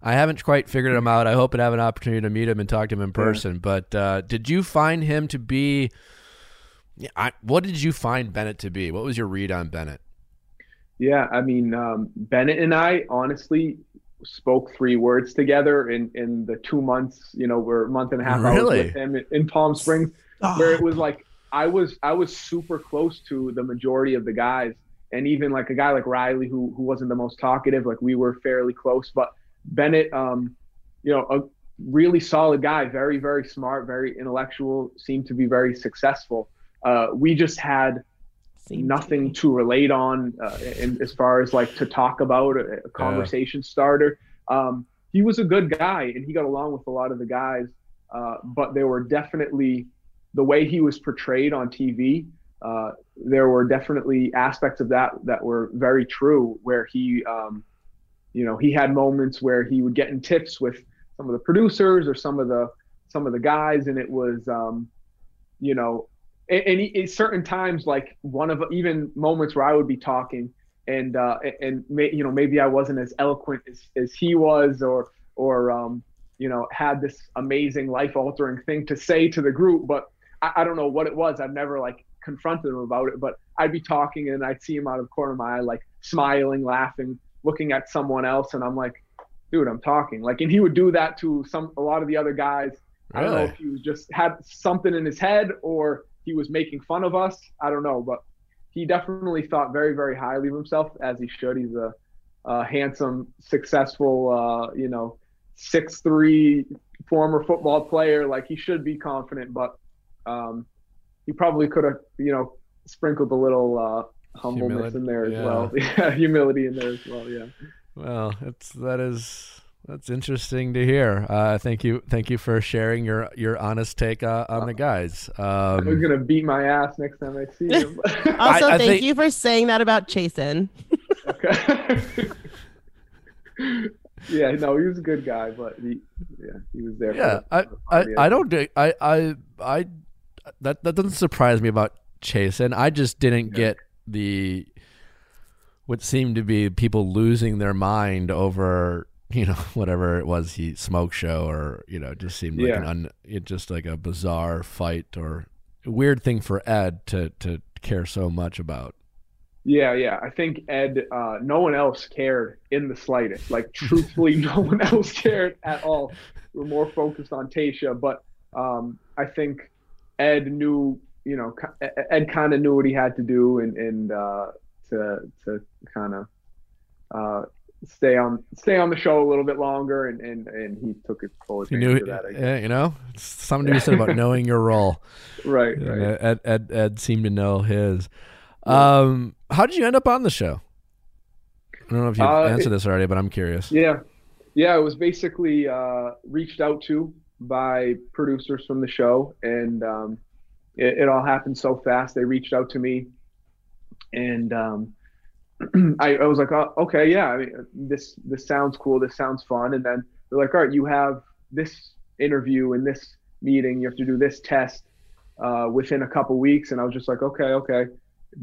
Speaker 1: I haven't quite figured him out. I hope to have an opportunity to meet him and talk to him in person. But uh, did you find him to be? Yeah, I, what did you find Bennett to be? What was your read on Bennett?
Speaker 2: Yeah, I mean, um, Bennett and I honestly spoke three words together in in the two months. You know, we're a month and a half I
Speaker 1: Really?
Speaker 2: with him in, in Palm Springs, where it was like I was I was super close to the majority of the guys, and even like a guy like Riley who who wasn't the most talkative. Like we were fairly close, but Bennett, um, you know, a really solid guy, very very smart, very intellectual, seemed to be very successful. Uh, we just had
Speaker 3: Seemed
Speaker 2: nothing
Speaker 3: be.
Speaker 2: to relate on uh, in, as far as like to talk about a, a conversation starter. Um, he was a good guy and he got along with a lot of the guys, uh, but there were definitely the way he was portrayed on TV. Uh, there were definitely aspects of that that were very true, where he, um, you know, he had moments where he would get in tips with some of the producers or some of the some of the guys, and it was, um, you know, and, certain times, like one of even moments where I would be talking, and uh, and may, you know maybe I wasn't as eloquent as, as he was, or or um, you know had this amazing life altering thing to say to the group, but I, I don't know what it was. I've never like confronted him about it, but I'd be talking and I'd see him out of the corner of my eye, like smiling, laughing, looking at someone else, and I'm like, dude, I'm talking. Like, and he would do that to some a lot of the other guys. I don't know if he was just had something in his head or he was making fun of us. I don't know, but he definitely thought very, very highly of himself, as he should. He's a, a handsome, successful, uh, you know, six three former football player. Like he should be confident, but um, he probably could have, you know, sprinkled a little uh, humbleness
Speaker 1: Humility,
Speaker 2: in there as
Speaker 1: yeah.
Speaker 2: well. <laughs> Yeah, humility in there as well. Yeah.
Speaker 1: Well, it's that is that's interesting to hear. Uh, thank you, thank you for sharing your your honest take uh, on the guys.
Speaker 2: I was
Speaker 1: Um,
Speaker 2: gonna beat my ass next time I see him. <laughs> <laughs>
Speaker 3: Also,
Speaker 1: I
Speaker 3: thank
Speaker 1: think-
Speaker 3: you for saying that about Chasen.
Speaker 2: okay. yeah, no, he was a good guy, but he, yeah, he was there.
Speaker 1: yeah,
Speaker 2: for
Speaker 1: I,
Speaker 2: the, for the
Speaker 1: I. I don't I I I that that doesn't surprise me about Chase, and I just didn't get the what seemed to be people losing their mind over you know <laughs> whatever it was he smoke show or you know just seemed like
Speaker 2: Yeah.
Speaker 1: an un, it just like a bizarre fight or weird thing for Ed to to care so much about.
Speaker 2: Yeah, yeah. I think Ed, uh, no one else cared in the slightest. Like, <laughs> truthfully, no one else cared at all. We're more focused on Tayshia, but um, I think Ed knew, you know, Ed kind of knew what he had to do and and uh, to to kind of uh, stay on stay on the show a little bit longer, and and, and he took it full
Speaker 1: He
Speaker 2: advantage
Speaker 1: knew,
Speaker 2: of that.
Speaker 1: Yeah, you know, it's something to be said about <laughs> knowing your role.
Speaker 2: Right,
Speaker 1: And,
Speaker 2: right.
Speaker 1: uh, Ed, Ed, Ed seemed to know his. Um, how did you end up on the show? I don't know if you've
Speaker 2: Uh,
Speaker 1: answered
Speaker 2: it-
Speaker 1: this already, but I'm curious.
Speaker 2: Yeah, yeah. It was basically uh, reached out to by producers from the show, and um, it, it all happened so fast. They reached out to me, and um, <clears throat> I, I was like, oh, okay, yeah. I mean, this this sounds cool. This sounds fun. And then they're like, all right, you have this interview and this meeting. You have to do this test uh, within a couple weeks. And I was just like, okay, okay.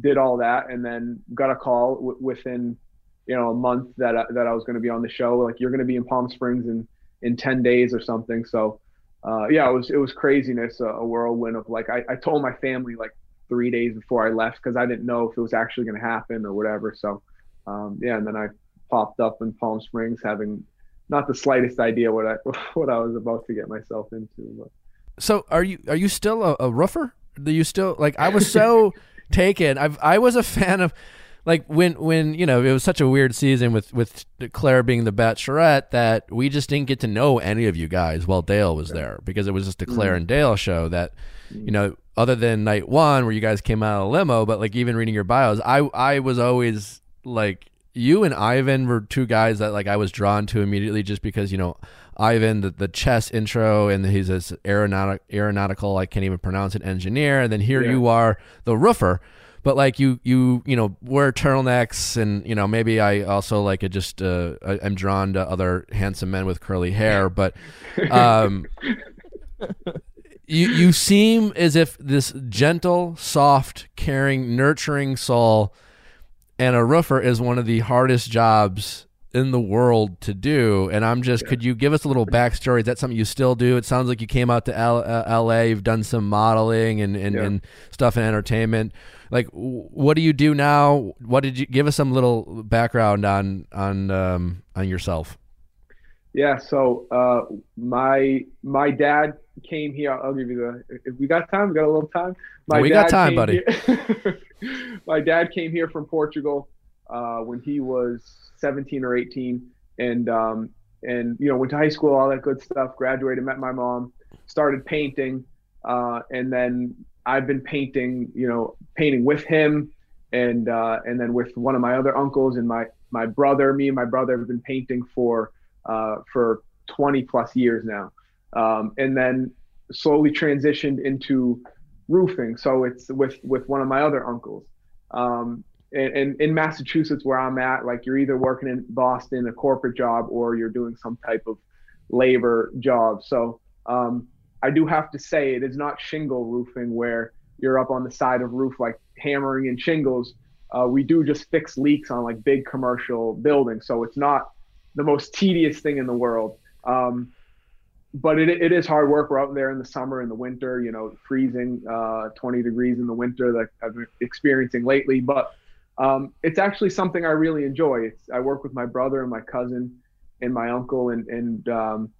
Speaker 2: Did all that, and then got a call w- within you know a month that I, that I was going to be on the show. Like you're going to be in Palm Springs in in ten days or something. So uh, yeah, it was it was craziness, a, a whirlwind of like I, I told my family like three days before I left because I didn't know if it was actually going to happen or whatever. So um, yeah, and then I popped up in Palm Springs having not the slightest idea what I <laughs> what I was about to get myself into. But.
Speaker 1: So, are you are you still a, a roofer? Do you still like? I was so <laughs> taken. I I was a fan of like when when you know it was such a weird season with with Clare being the Bachelorette that we just didn't get to know any of you guys while Dale was there because it was just a Clare and mm. Dale show that you know other than night one where you guys came out of limo but like even reading your bios I I was always like you and Ivan were two guys that like I was drawn to immediately just because you know Ivan the, the chess intro and he's this aeronautic aeronautical I can't even pronounce it engineer and then here
Speaker 2: Yeah.
Speaker 1: you are the roofer but like you you you know wear turtlenecks and you know maybe I also like it just uh I, I'm drawn to other handsome men with curly hair but um you you seem as if this gentle soft caring nurturing soul and a roofer is one of the hardest jobs in the world to do. And I'm just, could you give us a little backstory? Is that something you still do? It sounds like you came out to L- uh, L.A. You've done some modeling and and,
Speaker 2: Yeah.
Speaker 1: and stuff in entertainment. Like, w- what do you do now? What did you give us some little background on on um, on yourself?
Speaker 2: Yeah, so uh, my my dad came here. I'll give you the. If we got time, we got a little time. My
Speaker 1: We got time, buddy. <laughs>
Speaker 2: my dad came here from Portugal uh, when he was 17 or 18, and um, and you know went to high school, all that good stuff. Graduated, met my mom, started painting, uh, and then I've been painting. You know, painting with him, and uh, and then with one of my other uncles and my my brother. Me and my brother have been painting for uh, for 20 plus years now, um, and then slowly transitioned into roofing. So it's with with one of my other uncles. Um, and, and in Massachusetts, where I'm at, like you're either working in Boston, a corporate job, or you're doing some type of labor job. So um, I do have to say it is not shingle roofing where you're up on the side of roof like hammering in shingles. Uh, we do just fix leaks on like big commercial buildings. So it's not the most tedious thing in the world. Um, but it, it is hard work. We're out there in the summer, in the winter, you know, freezing, uh, 20 degrees in the winter that I've been experiencing lately. But um, it's actually something I really enjoy. It's, I work with my brother and my cousin and my uncle, and and um,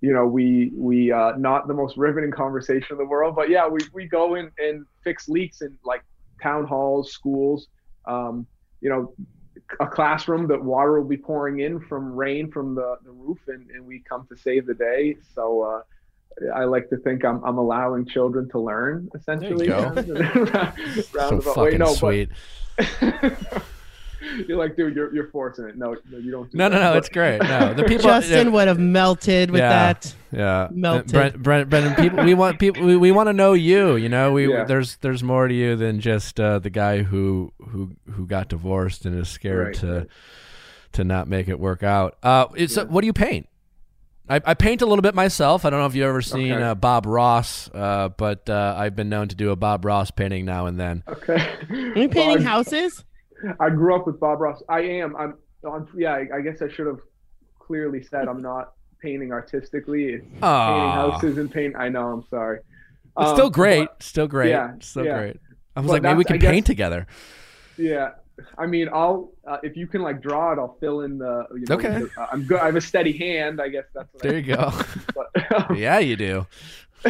Speaker 2: you know, we we uh, not the most riveting conversation in the world, but yeah, we we go in and fix leaks in like town halls, schools. Um, you know, a classroom that water will be pouring in from rain from the, the roof and, and we come to save the day. So uh, I like to think I'm, I'm allowing children to learn essentially.
Speaker 1: There you
Speaker 2: go. <laughs> so
Speaker 1: fucking
Speaker 2: No,
Speaker 1: sweet.
Speaker 2: But <laughs> you're like, dude, you're, you're forcing it. No, no you don't. Do
Speaker 1: No, no,
Speaker 2: that.
Speaker 1: no.
Speaker 2: But-
Speaker 1: It's great. No, the <laughs> people.
Speaker 3: Justin would have melted with
Speaker 1: Yeah.
Speaker 3: that.
Speaker 1: Yeah,
Speaker 3: Melted.
Speaker 1: Brent, Brent, Brendan, people, we want people. We, we want to know you. You know, we
Speaker 2: Yeah.
Speaker 1: there's there's more to you than just uh, the guy who who who got divorced and is scared
Speaker 2: Right,
Speaker 1: to
Speaker 2: right.
Speaker 1: to not make it work out. Uh, it's
Speaker 2: Yeah.
Speaker 1: what do you paint? I, I paint a little bit myself. I don't know if you've ever seen
Speaker 2: Okay.
Speaker 1: uh, Bob Ross, uh, but uh, I've been known to do a Bob Ross painting now and then.
Speaker 2: Okay.
Speaker 3: Are you painting
Speaker 2: Well, I-
Speaker 3: houses?
Speaker 2: I grew up with Bob Ross. I am. I'm. I'm yeah. I, I guess I should have clearly said I'm not painting artistically. It's painting houses and paint. I know. I'm sorry.
Speaker 1: It's
Speaker 2: Um,
Speaker 1: still great.
Speaker 2: but-
Speaker 1: still great.
Speaker 2: yeah,
Speaker 1: still
Speaker 2: yeah.
Speaker 1: great. I was
Speaker 2: But
Speaker 1: like, maybe we can
Speaker 2: I guess-
Speaker 1: paint together.
Speaker 2: yeah. I mean, I'll uh, if you can like draw it, I'll fill in the. You know,
Speaker 1: Okay.
Speaker 2: the- uh, I'm good. I have a steady hand. I guess that's what.
Speaker 1: There you <laughs> go.
Speaker 2: I, but, <laughs>
Speaker 1: yeah, you do. <laughs>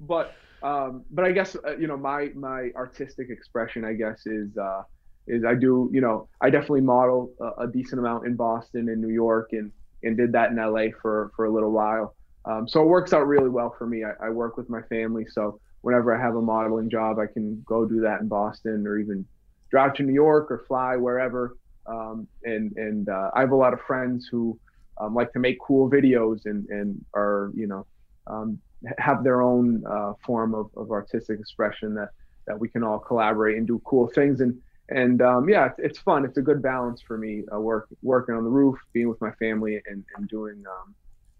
Speaker 2: but um, but I guess uh, you know my my artistic expression I guess is uh, is I do you know I definitely model a, a decent amount in Boston and New York and and did that in LA for for a little while. Um, so it works out really well for me. I, I work with my family, so whenever I have a modeling job, I can go do that in Boston or even drive to New York or fly wherever. Um, and and uh, I have a lot of friends who um, like to make cool videos and and are you know um, have their own uh, form of, of artistic expression that that we can all collaborate and do cool things and and um, yeah it's, it's fun it's a good balance for me uh, work working on the roof being with my family and, and doing um,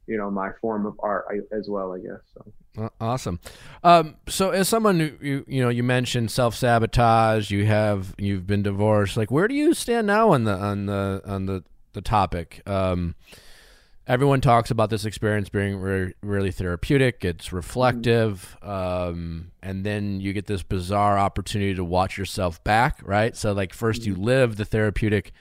Speaker 2: you know my form of art as well I guess so
Speaker 1: Awesome. Um, so, as someone who you you know you mentioned self sabotage, you have you've been divorced. Like, where do you stand now on the on the on the the topic? Um, everyone talks about this experience being re- really therapeutic. It's reflective, um, and then you get this bizarre opportunity to watch yourself back. Right. So, like, first you live the therapeutic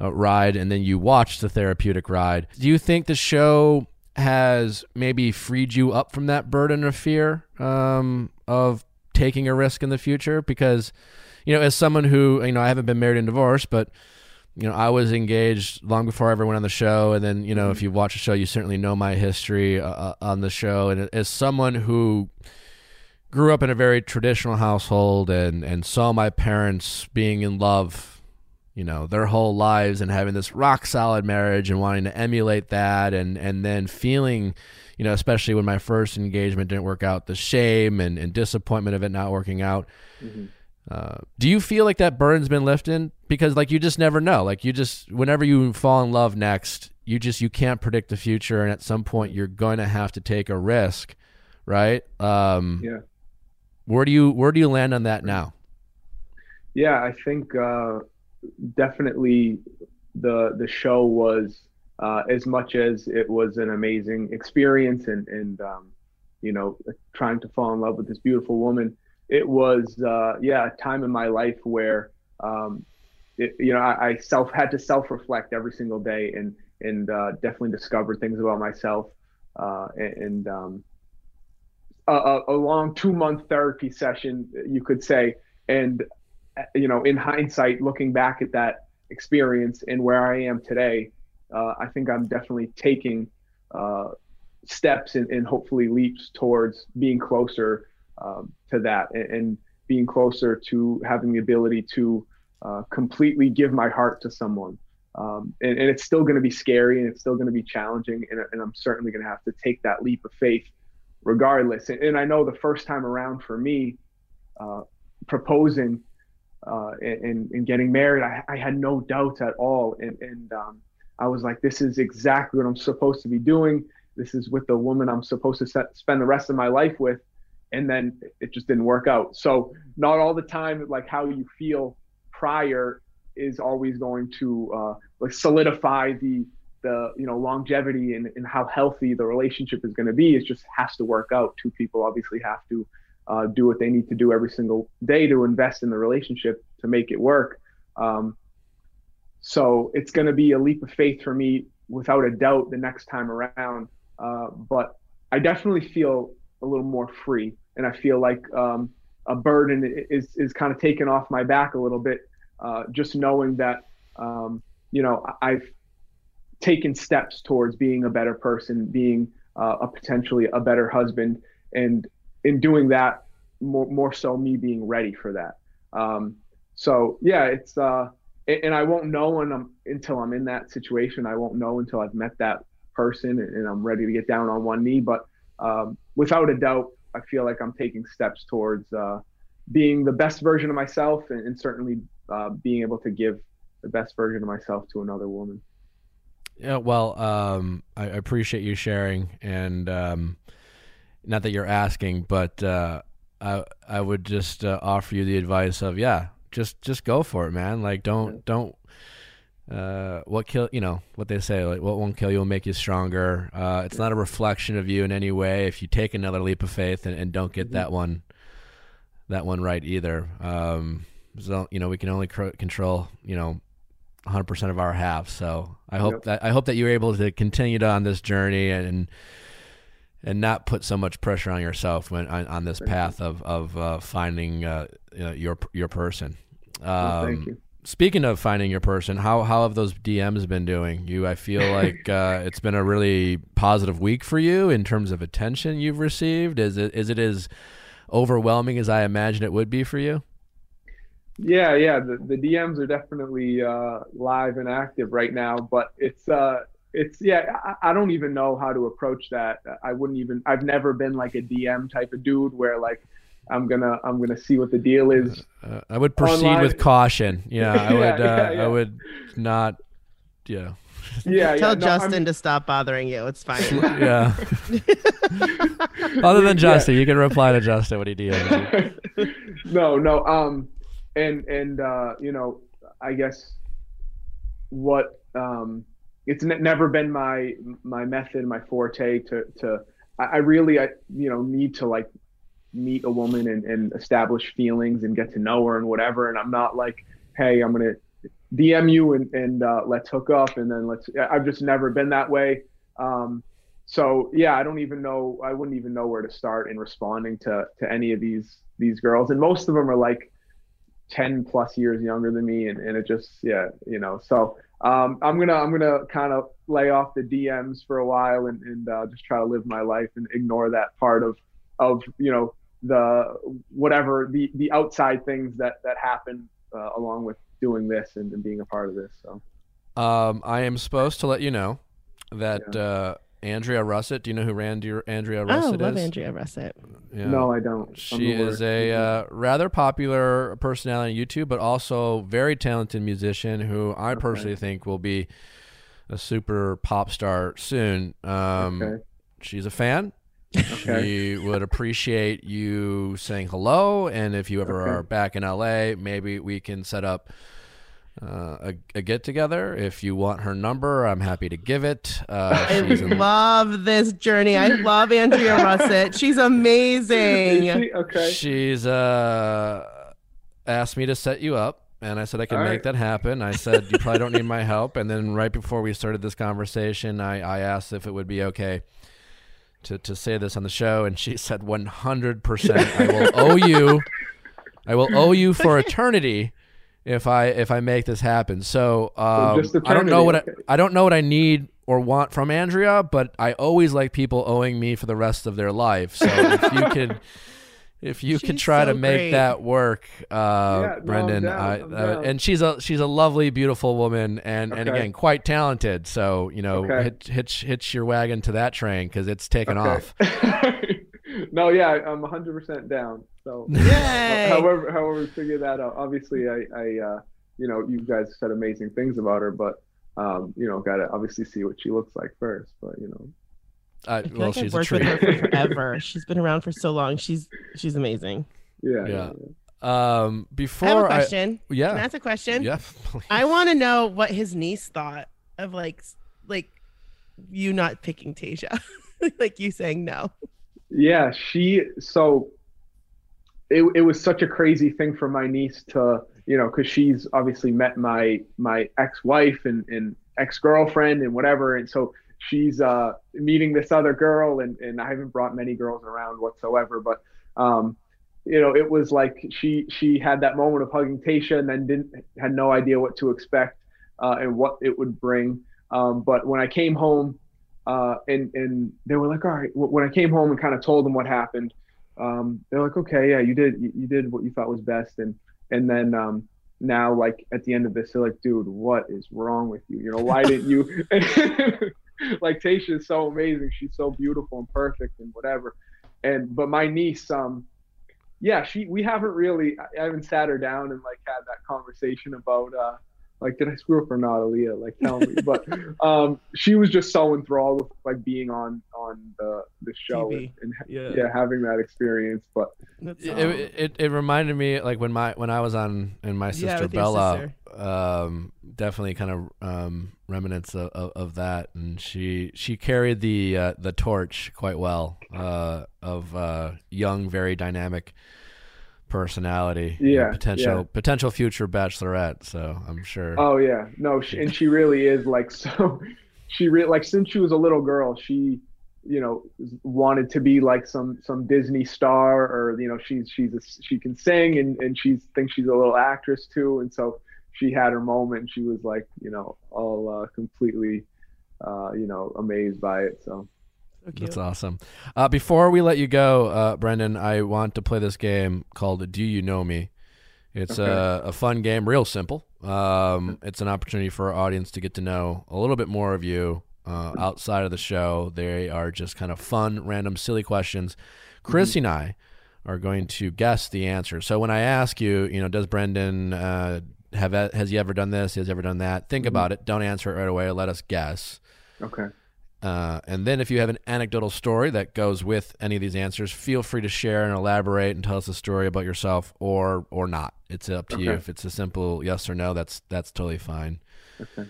Speaker 1: uh, ride, and then you watch the therapeutic ride. Do you think the show has maybe freed you up from that burden of fear um, of taking a risk in the future? Because, you know, as someone who, you know, I haven't been married and divorced, but, you know, I was engaged long before everyone on the show. And then, you know, if you watch the show, you certainly know my history uh, on the show. And as someone who, grew up in a very traditional household and and saw my parents being in love you know their whole lives and having this rock solid marriage and wanting to emulate that and and then feeling you know especially when my first engagement didn't work out the shame and, and disappointment of it not working out. Uh, do you feel like that burden's been lifted? Because like you just never know. Like you just whenever you fall in love next you just you can't predict the future and at some point you're going to have to take a risk right? Um
Speaker 2: yeah.
Speaker 1: where do you where do you land on that now?
Speaker 2: Yeah I think uh, definitely the the show was uh, as much as it was an amazing experience and and um, you know trying to fall in love with this beautiful woman. It was uh, yeah a time in my life where um, it, you know I, I, self had to self reflect every single day and and uh, definitely discover things about myself uh, and, and um, a, a long two month therapy session you could say and you know in hindsight looking back at that experience and where I am today uh, I think I'm definitely taking uh, steps and, and, hopefully leaps towards being closer um, to that and, and, being closer to having the ability to uh, completely give my heart to someone. Um, and, and, it's still going to be scary and it's still going to be challenging. And, and I'm certainly going to have to take that leap of faith regardless. And, I know the first time around for me, uh, proposing uh, and, and, getting married, I, I, had no doubts at all. And, and um, I was like, this is exactly what I'm supposed to be doing. This is with the woman I'm supposed to set, spend the rest of my life with. And then it just didn't work out. So not all the time, like how you feel prior is always going to uh, like solidify the the you know longevity and, and how healthy the relationship is going to be. It just has to work out. Two people obviously have to uh, do what they need to do every single day to invest in the relationship to make it work. Um, so it's going to be a leap of faith for me without a doubt the next time around. Uh, but I definitely feel a little more free, and I feel like um, a burden is is kind of taken off my back a little bit, uh, just knowing that um, you know I've taken steps towards being a better person, being uh, a potentially a better husband, and in doing that, more more so me being ready for that. Um, so yeah, it's uh, and I won't know I'm until I'm in that situation. I won't know until I've met that person and I'm ready to get down on one knee. But um, without a doubt, I feel like I'm taking steps towards uh, being the best version of myself and, and certainly uh, being able to give the best version of myself to another woman.
Speaker 1: Yeah, well, um, I, appreciate you sharing, and um, not that you're asking, but uh, I I would just uh, offer you the advice of yeah, just just go for it, man. Like don't don't uh, what kill you know what they say like what won't kill you will make you stronger. Uh, it's not a reflection of you in any way if you take another leap of faith and, and don't get mm-hmm. that one that one right either. Um, so you know we can only cr- control you know 100% of our halves. So I hope yep. that I hope that you're able to continue on this journey and and not put so much pressure on yourself when on, on this path of of uh, finding uh, your your person.
Speaker 2: Um, well, thank you.
Speaker 1: Speaking of finding your person, how how have those DMs been doing? You, I feel <laughs> like uh, it's been a really positive week for you in terms of attention you've received. Is it is it as overwhelming as I imagine it would be for you?
Speaker 2: Yeah, yeah. The, the DMs are definitely uh, live and active right now, but it's uh, it's yeah. I, I don't even know how to approach that. I wouldn't even. I've never been like a DM type of dude where like I'm gonna I'm gonna see what the deal is.
Speaker 1: Uh, I would proceed online. with caution. Yeah, I <laughs> yeah, would. Uh, yeah, yeah. I would not. Yeah.
Speaker 2: Yeah.
Speaker 3: Tell
Speaker 2: no,
Speaker 3: Justin I'm... to stop bothering you. It's fine. <laughs>
Speaker 1: yeah. <laughs> Other than Justin, you can reply to Justin when he DMs
Speaker 2: no, no. Um, and and uh, you know, I guess what um, it's never been my my method, my forte to to. I, I really, I you know, need to like meet a woman and, and establish feelings and get to know her and whatever. And I'm not like, hey, I'm gonna DM you and, and uh, let's hook up and then let's. I've just never been that way. Um, so yeah, I don't even know. I wouldn't even know where to start in responding to to any of these these girls, and most of them are like 10 plus years younger than me, and, and it just yeah, you know. So um, I'm gonna I'm gonna kind of lay off the DMs for a while and, and uh, just try to live my life and ignore that part of of you know the whatever the the outside things that that happen uh, along with doing this and, and, being a part of this. So,
Speaker 1: um, I am supposed to let you know that yeah. uh, Andrea Russett. Do you know who Randy Andrea Russett
Speaker 3: oh, I love
Speaker 1: is?
Speaker 3: Andrea Russett.
Speaker 2: Yeah. No, I don't.
Speaker 1: She is a uh, rather popular personality on YouTube, but also very talented musician who I okay. personally think will be a super pop star soon. Um, okay. She's a fan. Okay. She <laughs> would appreciate you saying hello, and if you ever okay. are back in LA, maybe we can set up uh, a, a get together. If you want her number, I'm happy to give it. Uh, <laughs>
Speaker 3: I
Speaker 1: she's in-
Speaker 3: love this journey. I love Andrea <laughs> Russett. She's amazing.
Speaker 2: Is she? Okay.
Speaker 1: She's uh, asked me to set you up, and I said I can
Speaker 2: All
Speaker 1: make
Speaker 2: right.
Speaker 1: that happen. I said you probably don't need my help, and then right before we started this conversation, I, I asked if it would be okay to to say this on the show, and she said 100. percent I will owe you. I will owe you for <laughs> eternity if I if I make this happen. So um,
Speaker 2: just
Speaker 1: I don't know what. I, I don't know what I need or want from Andrea, but I always like people owing me for the rest of their life. So if you <laughs> could. If you could
Speaker 3: She's
Speaker 1: try to make
Speaker 3: great.
Speaker 1: that work, uh,
Speaker 2: no, I'm
Speaker 1: Brendan,
Speaker 2: down,
Speaker 1: I, uh, and she's a she's a lovely, beautiful woman, and, and again quite talented. So you know,
Speaker 2: Okay.
Speaker 1: hitch, hitch hitch your wagon to that train because it's taken off. <laughs>
Speaker 2: Okay. no, yeah, I'm 100% down. So, <laughs>
Speaker 3: Yay.
Speaker 2: however, however, we figure that out. Obviously, I, I, uh, you know, you guys said amazing things about her, but, um, you know, gotta obviously see what she looks like first. But you know,
Speaker 1: Uh,
Speaker 3: I feel
Speaker 1: well,
Speaker 3: like I've
Speaker 1: she's a
Speaker 3: worked with her for forever. <laughs> She's been around for so long. She's she's amazing.
Speaker 2: yeah,
Speaker 1: Yeah.
Speaker 2: yeah.
Speaker 1: Um, before
Speaker 3: I have a question.
Speaker 1: yeah,
Speaker 3: that's a question?
Speaker 1: yeah, please.
Speaker 3: I want to know what his niece thought of like like you not picking Tayshia, <laughs> like you saying no.
Speaker 2: Yeah, she so it it was such a crazy thing for my niece to, you know, cuz she's obviously met my my ex-wife and and ex-girlfriend and whatever and so she's uh meeting this other girl and and I haven't brought many girls around whatsoever, but um you know, it was like she she had that moment of hugging Tayshia and then didn't had no idea what to expect uh, and what it would bring. Um, but when I came home, uh, and and they were like, all right. When I came home and kind of told them what happened, um, they're like, okay, yeah, you did you, you did what you thought was best, and and then um, now like at the end of this, they're like, dude, what is wrong with you? You know, why didn't you? <laughs> like Tayshia is so amazing. She's so beautiful and perfect and whatever. And but my niece, um, yeah, she we haven't really I haven't sat her down and like had that conversation about uh like did I screw up or not, Aaliyah? Like tell me. but <laughs> um she was just so enthralled with like being on on the the show
Speaker 3: TV.
Speaker 2: and, and
Speaker 3: Yeah.
Speaker 2: yeah, having that experience. But
Speaker 3: That's
Speaker 1: it, it, it it reminded me like when my when I was on and my sister
Speaker 3: Yeah, with your
Speaker 1: Bella um definitely kind of um remnants of, of, of that and she she carried the uh, the torch quite well uh of uh young very dynamic personality
Speaker 2: Yeah,
Speaker 1: potential
Speaker 2: yeah.
Speaker 1: potential future bachelorette so I'm sure
Speaker 2: Oh yeah, no, she, and she really is like <laughs> so. She really like since she was a little girl, she, you know, wanted to be like some some Disney star, or you know, she's she's a, she can sing and and she thinks she's a little actress too, and so she had her moment. She was like, you know, all uh, completely, uh, you know, amazed by it. So
Speaker 3: So.
Speaker 1: That's awesome. Uh, before we let you go, uh, Brendan, I want to play this game called Do You Know Me? It's
Speaker 2: Okay.
Speaker 1: a, a fun game, real simple. Um, it's an opportunity for our audience to get to know a little bit more of you uh, outside of the show. They are just kind of fun, random, silly questions. Chrissy and I are going to guess the answer. So when I ask you, you know, does Brendan uh, have has he ever done this? Has he ever done that? Think about it. Don't answer it right away. Let us guess.
Speaker 2: okay,
Speaker 1: Uh, and then if you have an anecdotal story that goes with any of these answers, feel free to share and elaborate and tell us a story about yourself or or not. It's up to you. If it's a simple yes or no, that's that's totally fine
Speaker 2: okay,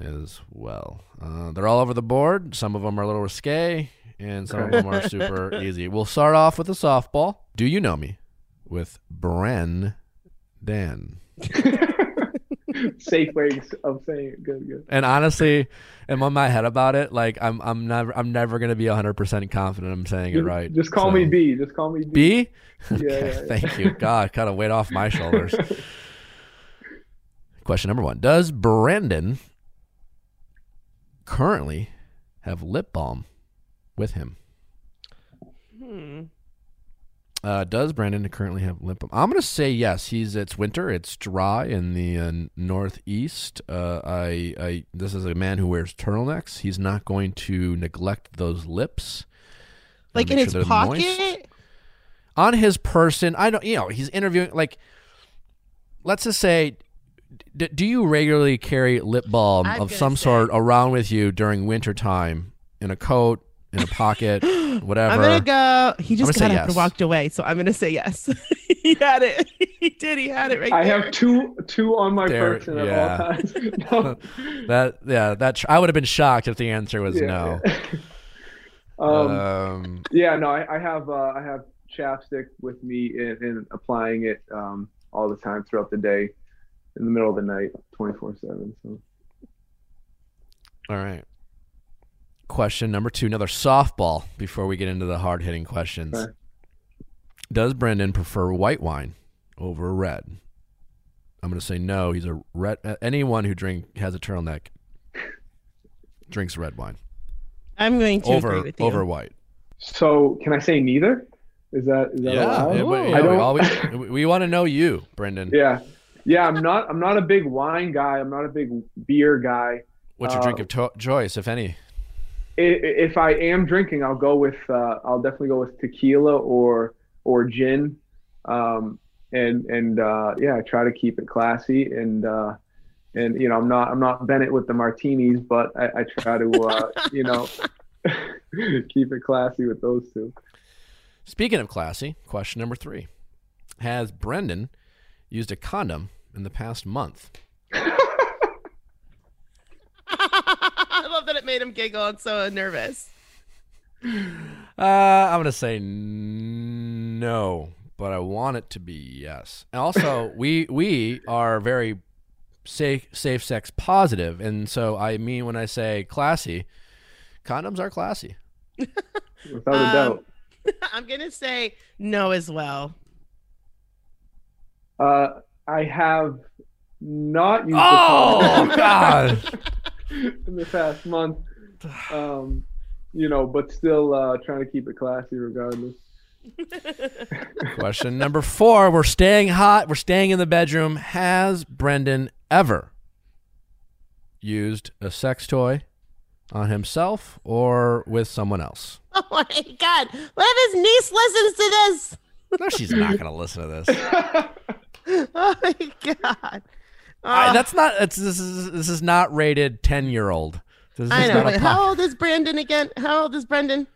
Speaker 1: as well. Uh, they're all over the board. Some of them are a little risque, and some
Speaker 2: Okay.
Speaker 1: of them are super <laughs> easy. We'll start off with a softball. Do you know me? With Bren Dan. <laughs>
Speaker 2: safe ways of saying it. Good, good.
Speaker 1: And honestly, I'm on my head about it. Like I'm, I'm never, I'm never gonna be 100 percent confident I'm saying it right.
Speaker 2: just call
Speaker 1: So-
Speaker 2: me B. Just call me B.
Speaker 1: B.
Speaker 2: Yeah, yeah, yeah.
Speaker 1: Thank you. God, kind of weight off my shoulders. <laughs> Question number one: Does Brandon currently have lip balm with him?
Speaker 3: Hmm.
Speaker 1: Uh, does Brandon currently have lip balm? I'm gonna say yes. He's it's winter. It's dry in the uh, northeast. Uh, I, I this is a man who wears turtlenecks. He's not going to neglect those lips.
Speaker 3: Like in
Speaker 1: make
Speaker 3: his pocket?
Speaker 1: moist. on his person. I don't, you know, he's interviewing. Like, let's just say, d- do you regularly carry lip balm
Speaker 3: I'm
Speaker 1: of some
Speaker 3: say-
Speaker 1: sort around with you during winter time in a coat, in a pocket, whatever. <gasps>
Speaker 3: I'm gonna go. He just
Speaker 1: gonna
Speaker 3: got
Speaker 1: say
Speaker 3: up and
Speaker 1: yes.
Speaker 3: walked away, so I'm gonna say yes. <laughs> he had it. <laughs> He did. He had it right
Speaker 2: I
Speaker 3: there.
Speaker 2: have two two on my
Speaker 1: There-
Speaker 2: person at
Speaker 1: yeah.
Speaker 2: all times. <laughs> no.
Speaker 1: That yeah, that tr- I would have been shocked if the answer was
Speaker 2: Yeah,
Speaker 1: no.
Speaker 2: yeah. um,
Speaker 1: Um,
Speaker 2: yeah, no, I, I have uh, I have chapstick with me and, and applying it um, all the time throughout the day, in the middle of the night, twenty four seven. So
Speaker 1: all right. Question number two, another softball before we get into the hard hitting questions.
Speaker 2: Okay.
Speaker 1: Does Brendan prefer white wine over red? I'm going to say no. He's a red. Uh, anyone who drink has a turtleneck drinks red wine
Speaker 3: I'm going to agree
Speaker 1: over
Speaker 3: with you.
Speaker 1: over white.
Speaker 2: so can I say neither? Is that is that
Speaker 1: Yeah,
Speaker 2: allowed?
Speaker 1: yeah, we,
Speaker 2: I don't-
Speaker 1: always, <laughs> we, we want to know you, Brendan.
Speaker 2: Yeah, yeah. I'm not I'm not a big wine guy. I'm not a big beer guy.
Speaker 1: What's your
Speaker 2: Uh,
Speaker 1: drink of to- choice, if any?
Speaker 2: I- If I am drinking, I'll go with uh, I'll definitely go with tequila or or gin, um, and and uh, yeah, I try to keep it classy and uh, and you know I'm not I'm not Bennett with the martinis, but I, I try to uh, <laughs> you know <laughs> keep it classy with those two.
Speaker 1: Speaking of classy, question number three: Has Brendan used a condom in the past month? <laughs>
Speaker 3: I that made him giggle and so nervous.
Speaker 1: Uh, I'm gonna say n- no, but I want it to be yes. And also, <coughs> we we are very safe safe sex positive, and so I mean when I say classy, condoms are classy. <laughs>
Speaker 2: Without a
Speaker 3: Um,
Speaker 2: doubt. <laughs>
Speaker 3: I'm gonna say no as well.
Speaker 2: Uh, I have not used
Speaker 1: Oh
Speaker 2: the condom
Speaker 1: God! <laughs>
Speaker 2: in the past month. Um, you know, but still uh, trying to keep it classy regardless. <laughs>
Speaker 1: Question number four: We're staying hot. We're staying in the bedroom. Has Brendan ever used a sex toy on himself or with someone else? <laughs>
Speaker 3: Oh my god! What if his niece listens to this?
Speaker 1: No, she's not gonna listen to this. <laughs>
Speaker 3: Oh my god!
Speaker 1: I,
Speaker 3: Oh,
Speaker 1: that's not. It's, this is this is not rated ten year old. This is
Speaker 3: I know.
Speaker 1: not a
Speaker 3: Wait, how old is Brandon again? How old is Brendan?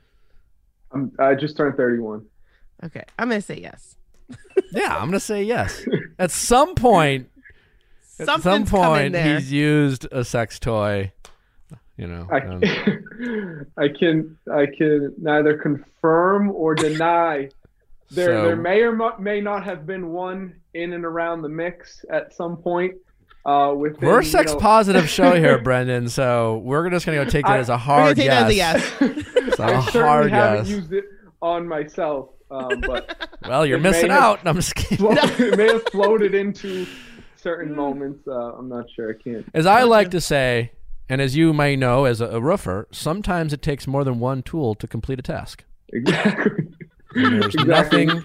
Speaker 2: I'm, I just turned 31.
Speaker 3: Okay, I'm gonna say yes. <laughs>
Speaker 1: Yeah, I'm gonna say yes. At some point, at some point, he's used a sex toy. You know,
Speaker 2: I,
Speaker 1: um, <laughs>
Speaker 2: I can I can neither confirm or deny. There
Speaker 1: So-
Speaker 2: there may or may not have been one in and around the mix at some point. Uh, within,
Speaker 1: we're a
Speaker 2: you
Speaker 1: sex
Speaker 2: know-
Speaker 1: positive show here, <laughs> Brendan. So we're just gonna go take that
Speaker 2: I-
Speaker 1: as a hard
Speaker 3: take
Speaker 1: yes.
Speaker 3: that as a yes. <laughs>
Speaker 1: It's a
Speaker 2: I
Speaker 1: hard
Speaker 2: certainly haven't
Speaker 1: yes.
Speaker 2: used it on myself, um, but <laughs>
Speaker 1: Well, you're
Speaker 2: it may
Speaker 1: missing
Speaker 2: have-
Speaker 1: out. I'm just kidding.
Speaker 2: flo- it may have floated into certain moments. Uh, I'm not sure. I can't.
Speaker 1: As I like to say, and as you may know as a, a roofer, sometimes it takes more than one tool to complete a task.
Speaker 2: Exactly.
Speaker 1: And there's
Speaker 2: Exactly.
Speaker 1: nothing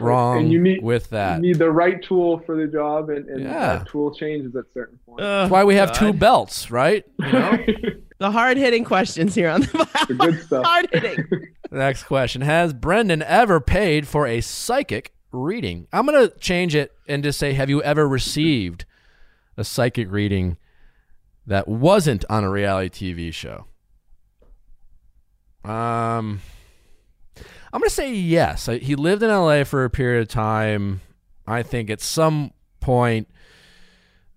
Speaker 1: wrong
Speaker 2: And you need-
Speaker 1: with that.
Speaker 2: You need the right tool for the job, and, and
Speaker 1: Yeah.
Speaker 2: that tool changes at certain points.
Speaker 1: That's why we have two belts, right? You know? <laughs>
Speaker 3: The hard hitting questions here on the <laughs>
Speaker 2: the good stuff.
Speaker 3: hard hitting. <laughs>
Speaker 1: Next question. Has Brendan ever paid for a psychic reading? I'm going to change it and just say, have you ever received a psychic reading that wasn't on a reality TV show? Um, I'm going to say yes. He lived in LA for a period of time. I think at some point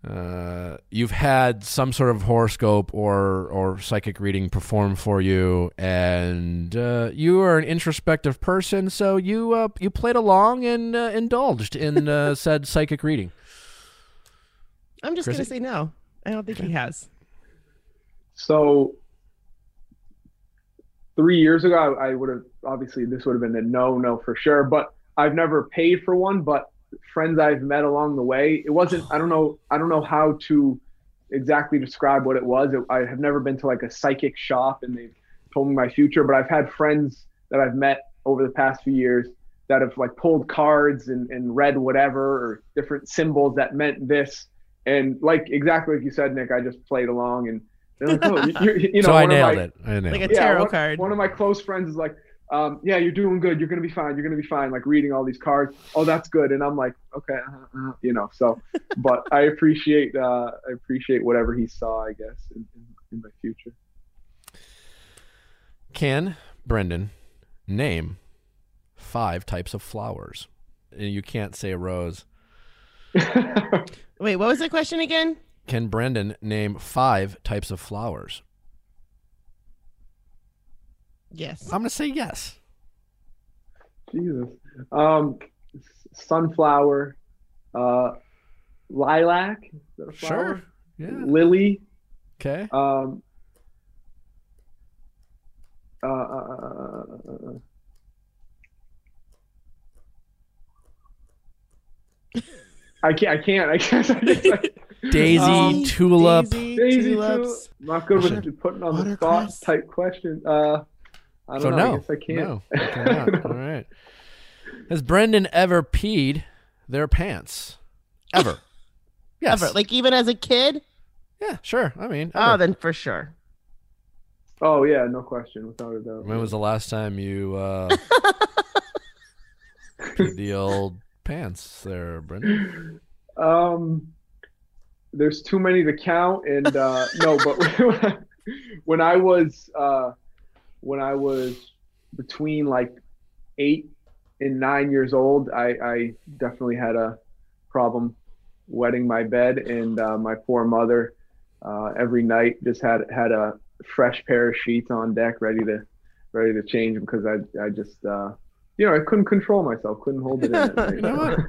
Speaker 1: uh, you've had some sort of horoscope or or psychic reading performed for you, and uh, you are an introspective person, so you uh, you played along and uh, indulged in uh, <laughs> said psychic reading.
Speaker 3: I'm just
Speaker 1: Chrissy?
Speaker 3: gonna say no. I don't think he has.
Speaker 2: So three years ago, I, I would have obviously this would have been a no, no for sure. But I've never paid for one. But friends I've met along the way, it wasn't. I don't know. I don't know how to exactly describe what it was. It, I have never been to like a psychic shop and they've told me my future. But I've had friends that I've met over the past few years that have like pulled cards and, and read whatever or different symbols that meant this. And like exactly like you said, Nick, I just played along and like, oh, you, you, you <laughs> know,
Speaker 1: so I nailed
Speaker 2: my-
Speaker 1: it. I nailed
Speaker 3: Like
Speaker 1: it.
Speaker 3: a
Speaker 2: yeah,
Speaker 3: tarot
Speaker 2: one,
Speaker 3: card.
Speaker 2: One of my close friends is like, um, yeah, you're doing good. You're gonna be fine. You're gonna be fine. Like reading all these cards. Oh, that's good. And I'm like, okay, uh, uh, you know. So, <laughs> but I appreciate, uh, I appreciate whatever he saw. I guess in, in, in my future.
Speaker 1: Can Brendan name five types of flowers? And you can't say a rose. <laughs>
Speaker 3: Wait, what was the question again?
Speaker 1: Can Brendan name five types of flowers?
Speaker 3: Yes.
Speaker 1: I'm going to say yes.
Speaker 2: Jesus. Um, sunflower, uh, lilac, is that a flower?
Speaker 1: Sure. Yeah.
Speaker 2: Lily,
Speaker 1: Okay.
Speaker 2: um, uh, uh, uh, uh, I can't. I can't. I can't. I can't. <laughs>
Speaker 1: Daisy,
Speaker 2: Um,
Speaker 1: tulip.
Speaker 3: Daisy,
Speaker 2: Daisy
Speaker 3: tulips.
Speaker 2: too. Not good with putting on the spot type question. Uh, I don't
Speaker 1: So
Speaker 2: know.
Speaker 1: no.
Speaker 2: I guess I can't.
Speaker 1: No. <laughs> you cannot. All right. Has Brendan ever peed their pants? Ever? <laughs> Yes.
Speaker 3: Ever. Like even as a kid?
Speaker 1: yeah, sure. I mean,
Speaker 3: Oh, then for sure.
Speaker 2: Oh yeah, no question, without a doubt.
Speaker 1: when was the last time you uh, <laughs> peed the old pants there, Brendan?
Speaker 2: Um, there's too many to count, and uh, no, but when I was uh, when I was between like eight and nine years old, I, I definitely had a problem wetting my bed, and uh, my poor mother uh, every night just had had a fresh pair of sheets on deck, ready to ready to change them because I I just uh, you know I couldn't control myself, couldn't hold it in. <laughs>
Speaker 1: You know what?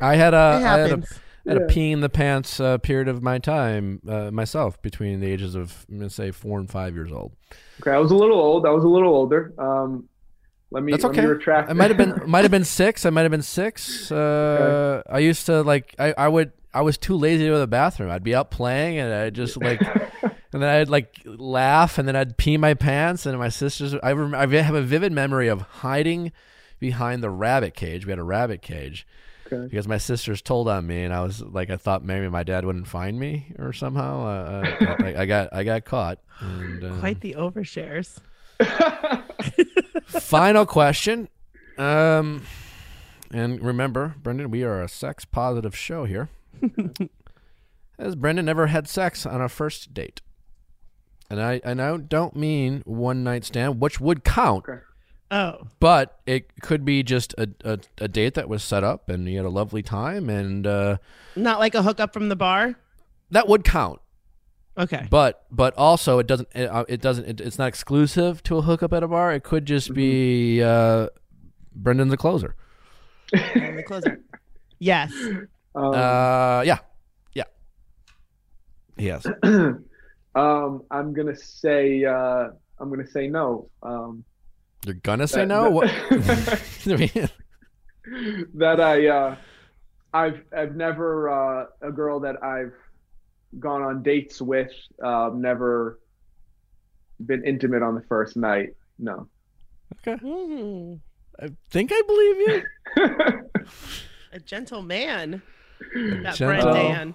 Speaker 1: I had a,
Speaker 3: it
Speaker 1: I had a,
Speaker 3: happens.
Speaker 1: had a
Speaker 2: Yeah.
Speaker 1: pee in the pants uh, period of my time uh, myself between the ages of I'm gonna say four and five years old.
Speaker 2: Okay, I was a little old. I was a little older. Um, let me
Speaker 1: That's
Speaker 2: let
Speaker 1: okay.
Speaker 2: me retract.
Speaker 1: I might have been <laughs> might have been six. I might have been six. Uh, I used to like I, I would I was too lazy to go to the bathroom. I'd be out playing and I'd just like <laughs> and then I'd like laugh and then I'd pee my pants and my sisters. I rem- I have a vivid memory of hiding behind the rabbit cage. We had a rabbit cage.
Speaker 2: Okay.
Speaker 1: Because my sisters told on me, and I was like, I thought maybe my dad wouldn't find me or somehow. Uh, uh, <laughs> I, I got, I got caught. And, uh,
Speaker 3: Quite the overshares. <laughs>
Speaker 1: Final question. Um, and remember, Brendan, we are a sex positive show here. <laughs> Has Brendan ever had sex on a first date? And I and I don't mean one night stand, which would count,
Speaker 2: Okay.
Speaker 3: Oh.
Speaker 1: but it could be just a, a, a date that was set up and you had a lovely time, and uh,
Speaker 3: Not like a hookup from the bar?
Speaker 1: that would count.
Speaker 3: Okay.
Speaker 1: But but also it doesn't it, uh, it doesn't it, it's not exclusive to a hookup at a bar. It could just be uh, Brendan's a closer.
Speaker 3: And the closer. Yes.
Speaker 2: um,
Speaker 1: Uh, yeah, yeah. Yes. <clears throat>
Speaker 2: um, I'm gonna say uh, I'm gonna say no. Um,
Speaker 1: You're gonna say
Speaker 2: that-
Speaker 1: no. What? <laughs> <laughs> I mean,
Speaker 2: that I uh, I've I've never uh, a girl that I've gone on dates with um, never been intimate on the first night. No.
Speaker 3: Hmm.
Speaker 1: I think I believe you, <laughs>
Speaker 3: A gentle man. That
Speaker 1: Gentle.
Speaker 3: Brendan.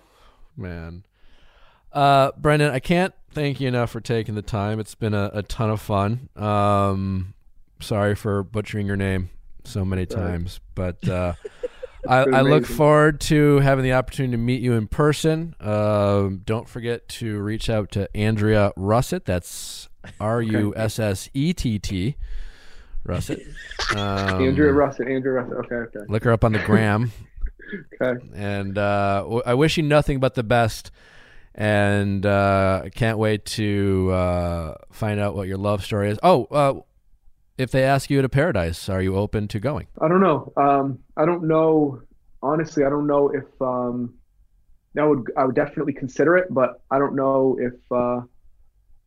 Speaker 1: man. Uh, Brendan, I can't thank you enough for taking the time. It's been a, a ton of fun. Um, sorry for butchering your name so many
Speaker 2: Sorry.
Speaker 1: times, but uh, <laughs> I, I look forward to having the opportunity to meet you in person. Um, don't forget to reach out to Andrea Russett. That's R U S S E T T. Russett. <laughs> Um,
Speaker 2: Andrew Russett. Andrew Russett. Okay. Okay.
Speaker 1: Look her up on the gram. <laughs>
Speaker 2: Okay.
Speaker 1: and uh, w- I wish you nothing but the best. And uh, I can't wait to uh, find out what your love story is. Oh, uh, if they ask you to paradise, are you open to going?
Speaker 2: I don't know. Um, I don't know. Honestly, I don't know if um, I would. I would definitely consider it, but I don't know if uh,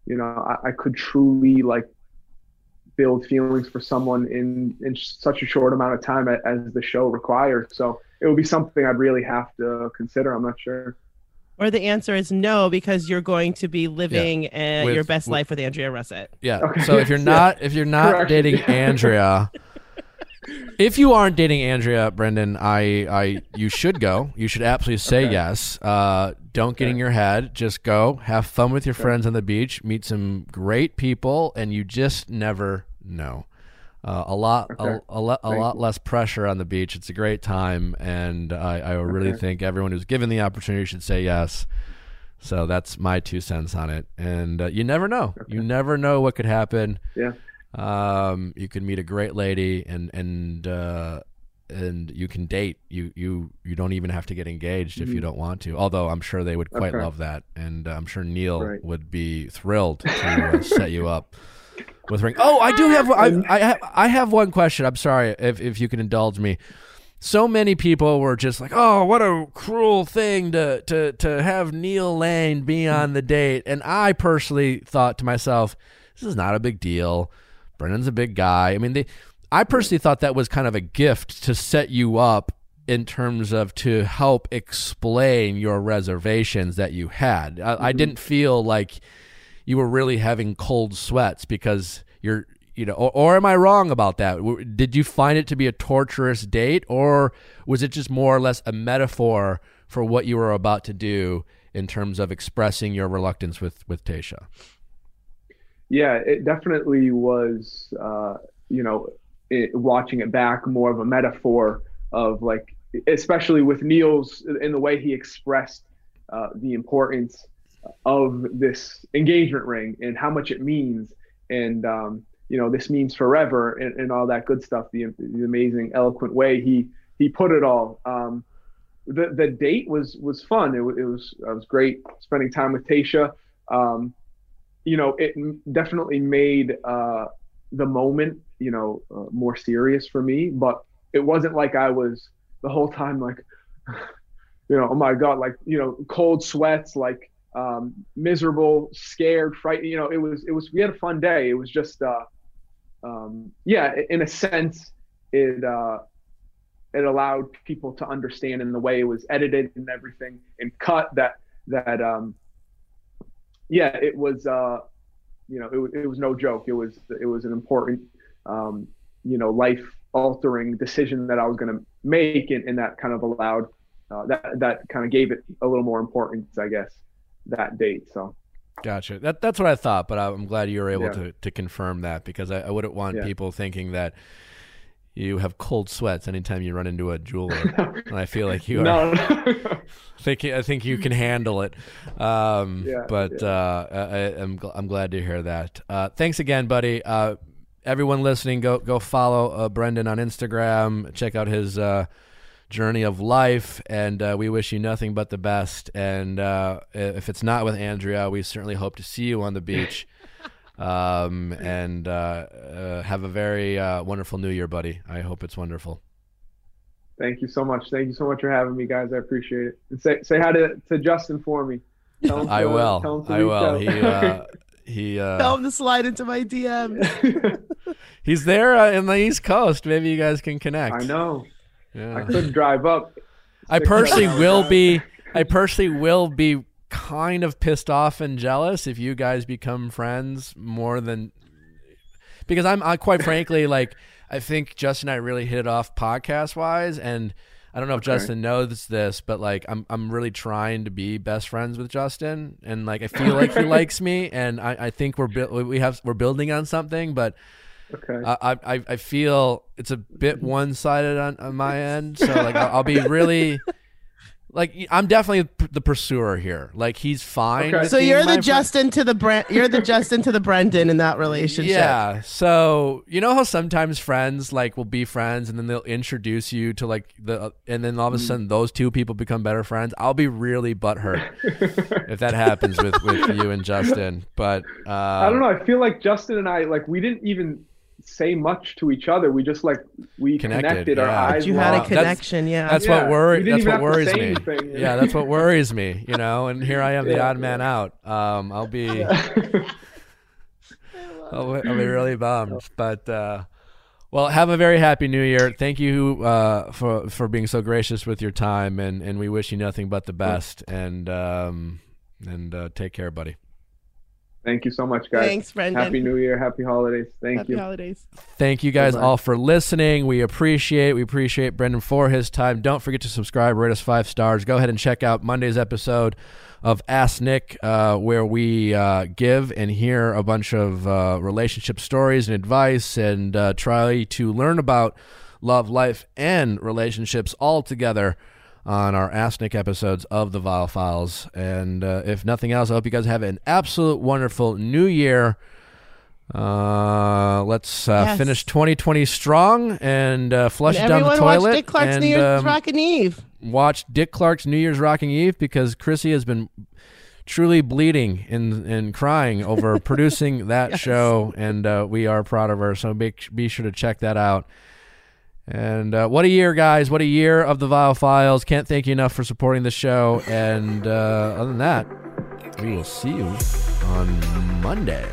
Speaker 2: you know I, I could truly like build feelings for someone in in such a short amount of time as the show requires. So it would be something I'd really have to consider. I'm not sure.
Speaker 3: Or the answer is no, because you're going to be living uh,
Speaker 1: With-
Speaker 3: your best
Speaker 1: with-
Speaker 3: life with Andrea Russett.
Speaker 1: Yeah.
Speaker 2: Okay.
Speaker 1: So if you're <laughs>
Speaker 2: Yeah.
Speaker 1: not if you're not
Speaker 2: Correct.
Speaker 1: dating <laughs> Andrea, if you aren't dating Andrea, Brendan, I I you should go. You should absolutely say
Speaker 2: Okay.
Speaker 1: yes. Uh, don't get in your head. Just go. Have fun with your friends on the beach. Meet some great people, and you just never know. Uh, a lot,
Speaker 2: Okay.
Speaker 1: a, a, lot, a lot less pressure on the beach. It's a great time, and I, I really
Speaker 2: Okay.
Speaker 1: think everyone who's given the opportunity should say yes. So that's my two cents on it. And uh, you never know. You never know what could happen.
Speaker 2: Yeah.
Speaker 1: Um, you can meet a great lady, and and uh, and you can date. You you you don't even have to get engaged if you
Speaker 2: Mhm.
Speaker 1: don't want to. Although I'm sure they would quite
Speaker 2: Okay.
Speaker 1: love that, and uh, I'm sure Neil
Speaker 2: Right.
Speaker 1: would be thrilled to uh, set you up with ring. Oh, I do have I <laughs> I have, I have one question. I'm sorry if if you can indulge me. So many people were just like, "Oh, what a cruel thing to to to have Neil Lane be hmm. on the date." And I personally thought to myself, "This is not a big deal. Brennan's a big guy." I mean, they I personally thought that was kind of a gift to set you up in terms of to help explain your reservations that you had. I, I mm-hmm. didn't feel like you were really having cold sweats because you're you know or, or am i wrong about that did you find it to be a torturous date or was it just more or less a metaphor for what you were about to do in terms of expressing your reluctance with with Tayshia
Speaker 2: Yeah, it definitely was. Uh, you know, it, watching it back, more of a metaphor of like, especially with Neil's in the way he expressed uh, the importance of this engagement ring and how much it means, and um, you know, this means forever and, and all that good stuff. The, the amazing, eloquent way he he put it all. Um, the the date was was fun. It, it was it was great spending time with Tayshia. Um, you know, it definitely made uh, the moment, you know, uh, more serious for me. But it wasn't like I was the whole time like, <sighs> you know, oh my god, like you know, cold sweats, like um, miserable, scared, frightened. You know, it was it was we had a fun day. It was just, uh, um, yeah, in a sense, it uh, it allowed people to understand in the way it was edited and everything and cut that that um, yeah, it was uh, you know, it, it was no joke. It was it was an important um, you know, life altering decision that I was going to make, and, and that kind of allowed uh, that that kind of gave it a little more importance, I guess, that date. So
Speaker 1: Gotcha. That that's what I thought, but I'm glad you were able
Speaker 2: Yeah.
Speaker 1: to, to confirm that because I, I wouldn't want
Speaker 2: Yeah.
Speaker 1: people thinking that you have cold sweats anytime you run into a jeweler. <laughs> and I feel like you are.
Speaker 2: no, no.
Speaker 1: I think I think you can handle it. Um,
Speaker 2: Yeah,
Speaker 1: but. Uh, I, I'm gl- I'm glad to hear that. Uh, thanks again, buddy. Uh, everyone listening, go go follow uh, Brendan on Instagram. Check out his uh, journey of life, and uh, we wish you nothing but the best. And uh, if it's not with Andrea, we certainly hope to see you on the beach. <laughs> Um, and uh, uh, have a very uh, wonderful New Year, buddy. I hope it's wonderful.
Speaker 2: Thank you so much. Thank you so much for having me, guys. I appreciate it. And say say hi to, to Justin for me. Tell him
Speaker 1: I will.
Speaker 2: tell
Speaker 1: I will. He uh, <laughs> he. Uh,
Speaker 3: Tell him to slide into my DM. <laughs>
Speaker 1: He's there uh, in the East Coast. Maybe you guys can connect.
Speaker 2: I know. I
Speaker 1: Yeah.
Speaker 2: could drive up.
Speaker 1: I personally will be. I personally will be kind of pissed off and jealous if you guys become friends more than because I'm I, quite frankly <laughs> like I think Justin and I really hit it off podcast wise and. I don't know if
Speaker 2: Okay.
Speaker 1: Justin knows this, but like I'm I'm really trying to be best friends with Justin, and like I feel like he <laughs> likes me, and I, I think we're bu- we have we're building on something, but
Speaker 2: Okay.
Speaker 1: I, I I feel it's a bit one sided on, on my end. So like I'll, I'll be really like I'm definitely the pursuer here. Like he's fine.
Speaker 2: Okay.
Speaker 3: So you're
Speaker 1: my
Speaker 3: the
Speaker 1: friend.
Speaker 3: Justin to the Brent. You're the Justin to the Brendan in that relationship.
Speaker 1: Yeah. So you know how sometimes friends like will be friends and then they'll introduce you to like the and then all
Speaker 2: Mm.
Speaker 1: of a sudden those two people become better friends. I'll be really butthurt <laughs> if that happens with with you and Justin. But uh,
Speaker 2: I don't know. I feel like Justin and I, like, we didn't even say much to each other. We just like we
Speaker 1: Connected,
Speaker 2: connected. Our
Speaker 1: yeah.
Speaker 2: eyes
Speaker 3: You had a
Speaker 2: locked.
Speaker 1: That's-
Speaker 3: connection. Yeah.
Speaker 1: That's
Speaker 2: Yeah,
Speaker 1: what worry.
Speaker 2: we didn't
Speaker 1: That's
Speaker 2: even
Speaker 1: what
Speaker 2: have to
Speaker 1: worries
Speaker 2: say
Speaker 1: me.
Speaker 2: anything, you
Speaker 1: Yeah, that's what worries me. You know, and here I am, the
Speaker 2: Yeah,
Speaker 1: odd man out. Um, I'll be, <laughs> I'll, be- I'll be really bummed. But uh, well, have a very happy New Year. Thank you uh, for for being so gracious with your time, and and we wish you nothing but the best. And um, and uh, take care, buddy.
Speaker 2: Thank you so much, guys.
Speaker 3: Thanks, Brendan.
Speaker 2: Happy New Year. Happy holidays. Thank you.
Speaker 3: Happy
Speaker 2: you.
Speaker 3: holidays.
Speaker 1: Thank you guys
Speaker 2: Goodbye.
Speaker 1: all for listening. We appreciate we appreciate Brendan for his time. Don't forget to subscribe, rate us five stars. Go ahead and check out Monday's episode of Ask Nick, uh, where we uh, give and hear a bunch of uh, relationship stories and advice, and uh, try to learn about love, life, and relationships all together on our Ask Nick episodes of the Viall Files. And uh, if nothing else, I hope you guys have an absolute wonderful New Year. Uh, let's uh,
Speaker 3: Yes.
Speaker 1: finish 2020 strong and uh, flush
Speaker 3: And
Speaker 1: it down the toilet.
Speaker 3: watch Dick Clark's
Speaker 1: and,
Speaker 3: New Year's
Speaker 1: um,
Speaker 3: Rockin' Eve.
Speaker 1: watch Dick Clark's New Year's Rocking Eve because Chrissy has been truly bleeding and and crying over producing <laughs> that
Speaker 3: Yes.
Speaker 1: show, and uh, we are proud of her. So be be sure to check that out. And uh, what a year, guys! What a year of the Viall Files. Can't thank you enough for supporting the show. And uh, other than that, we will see you on Monday.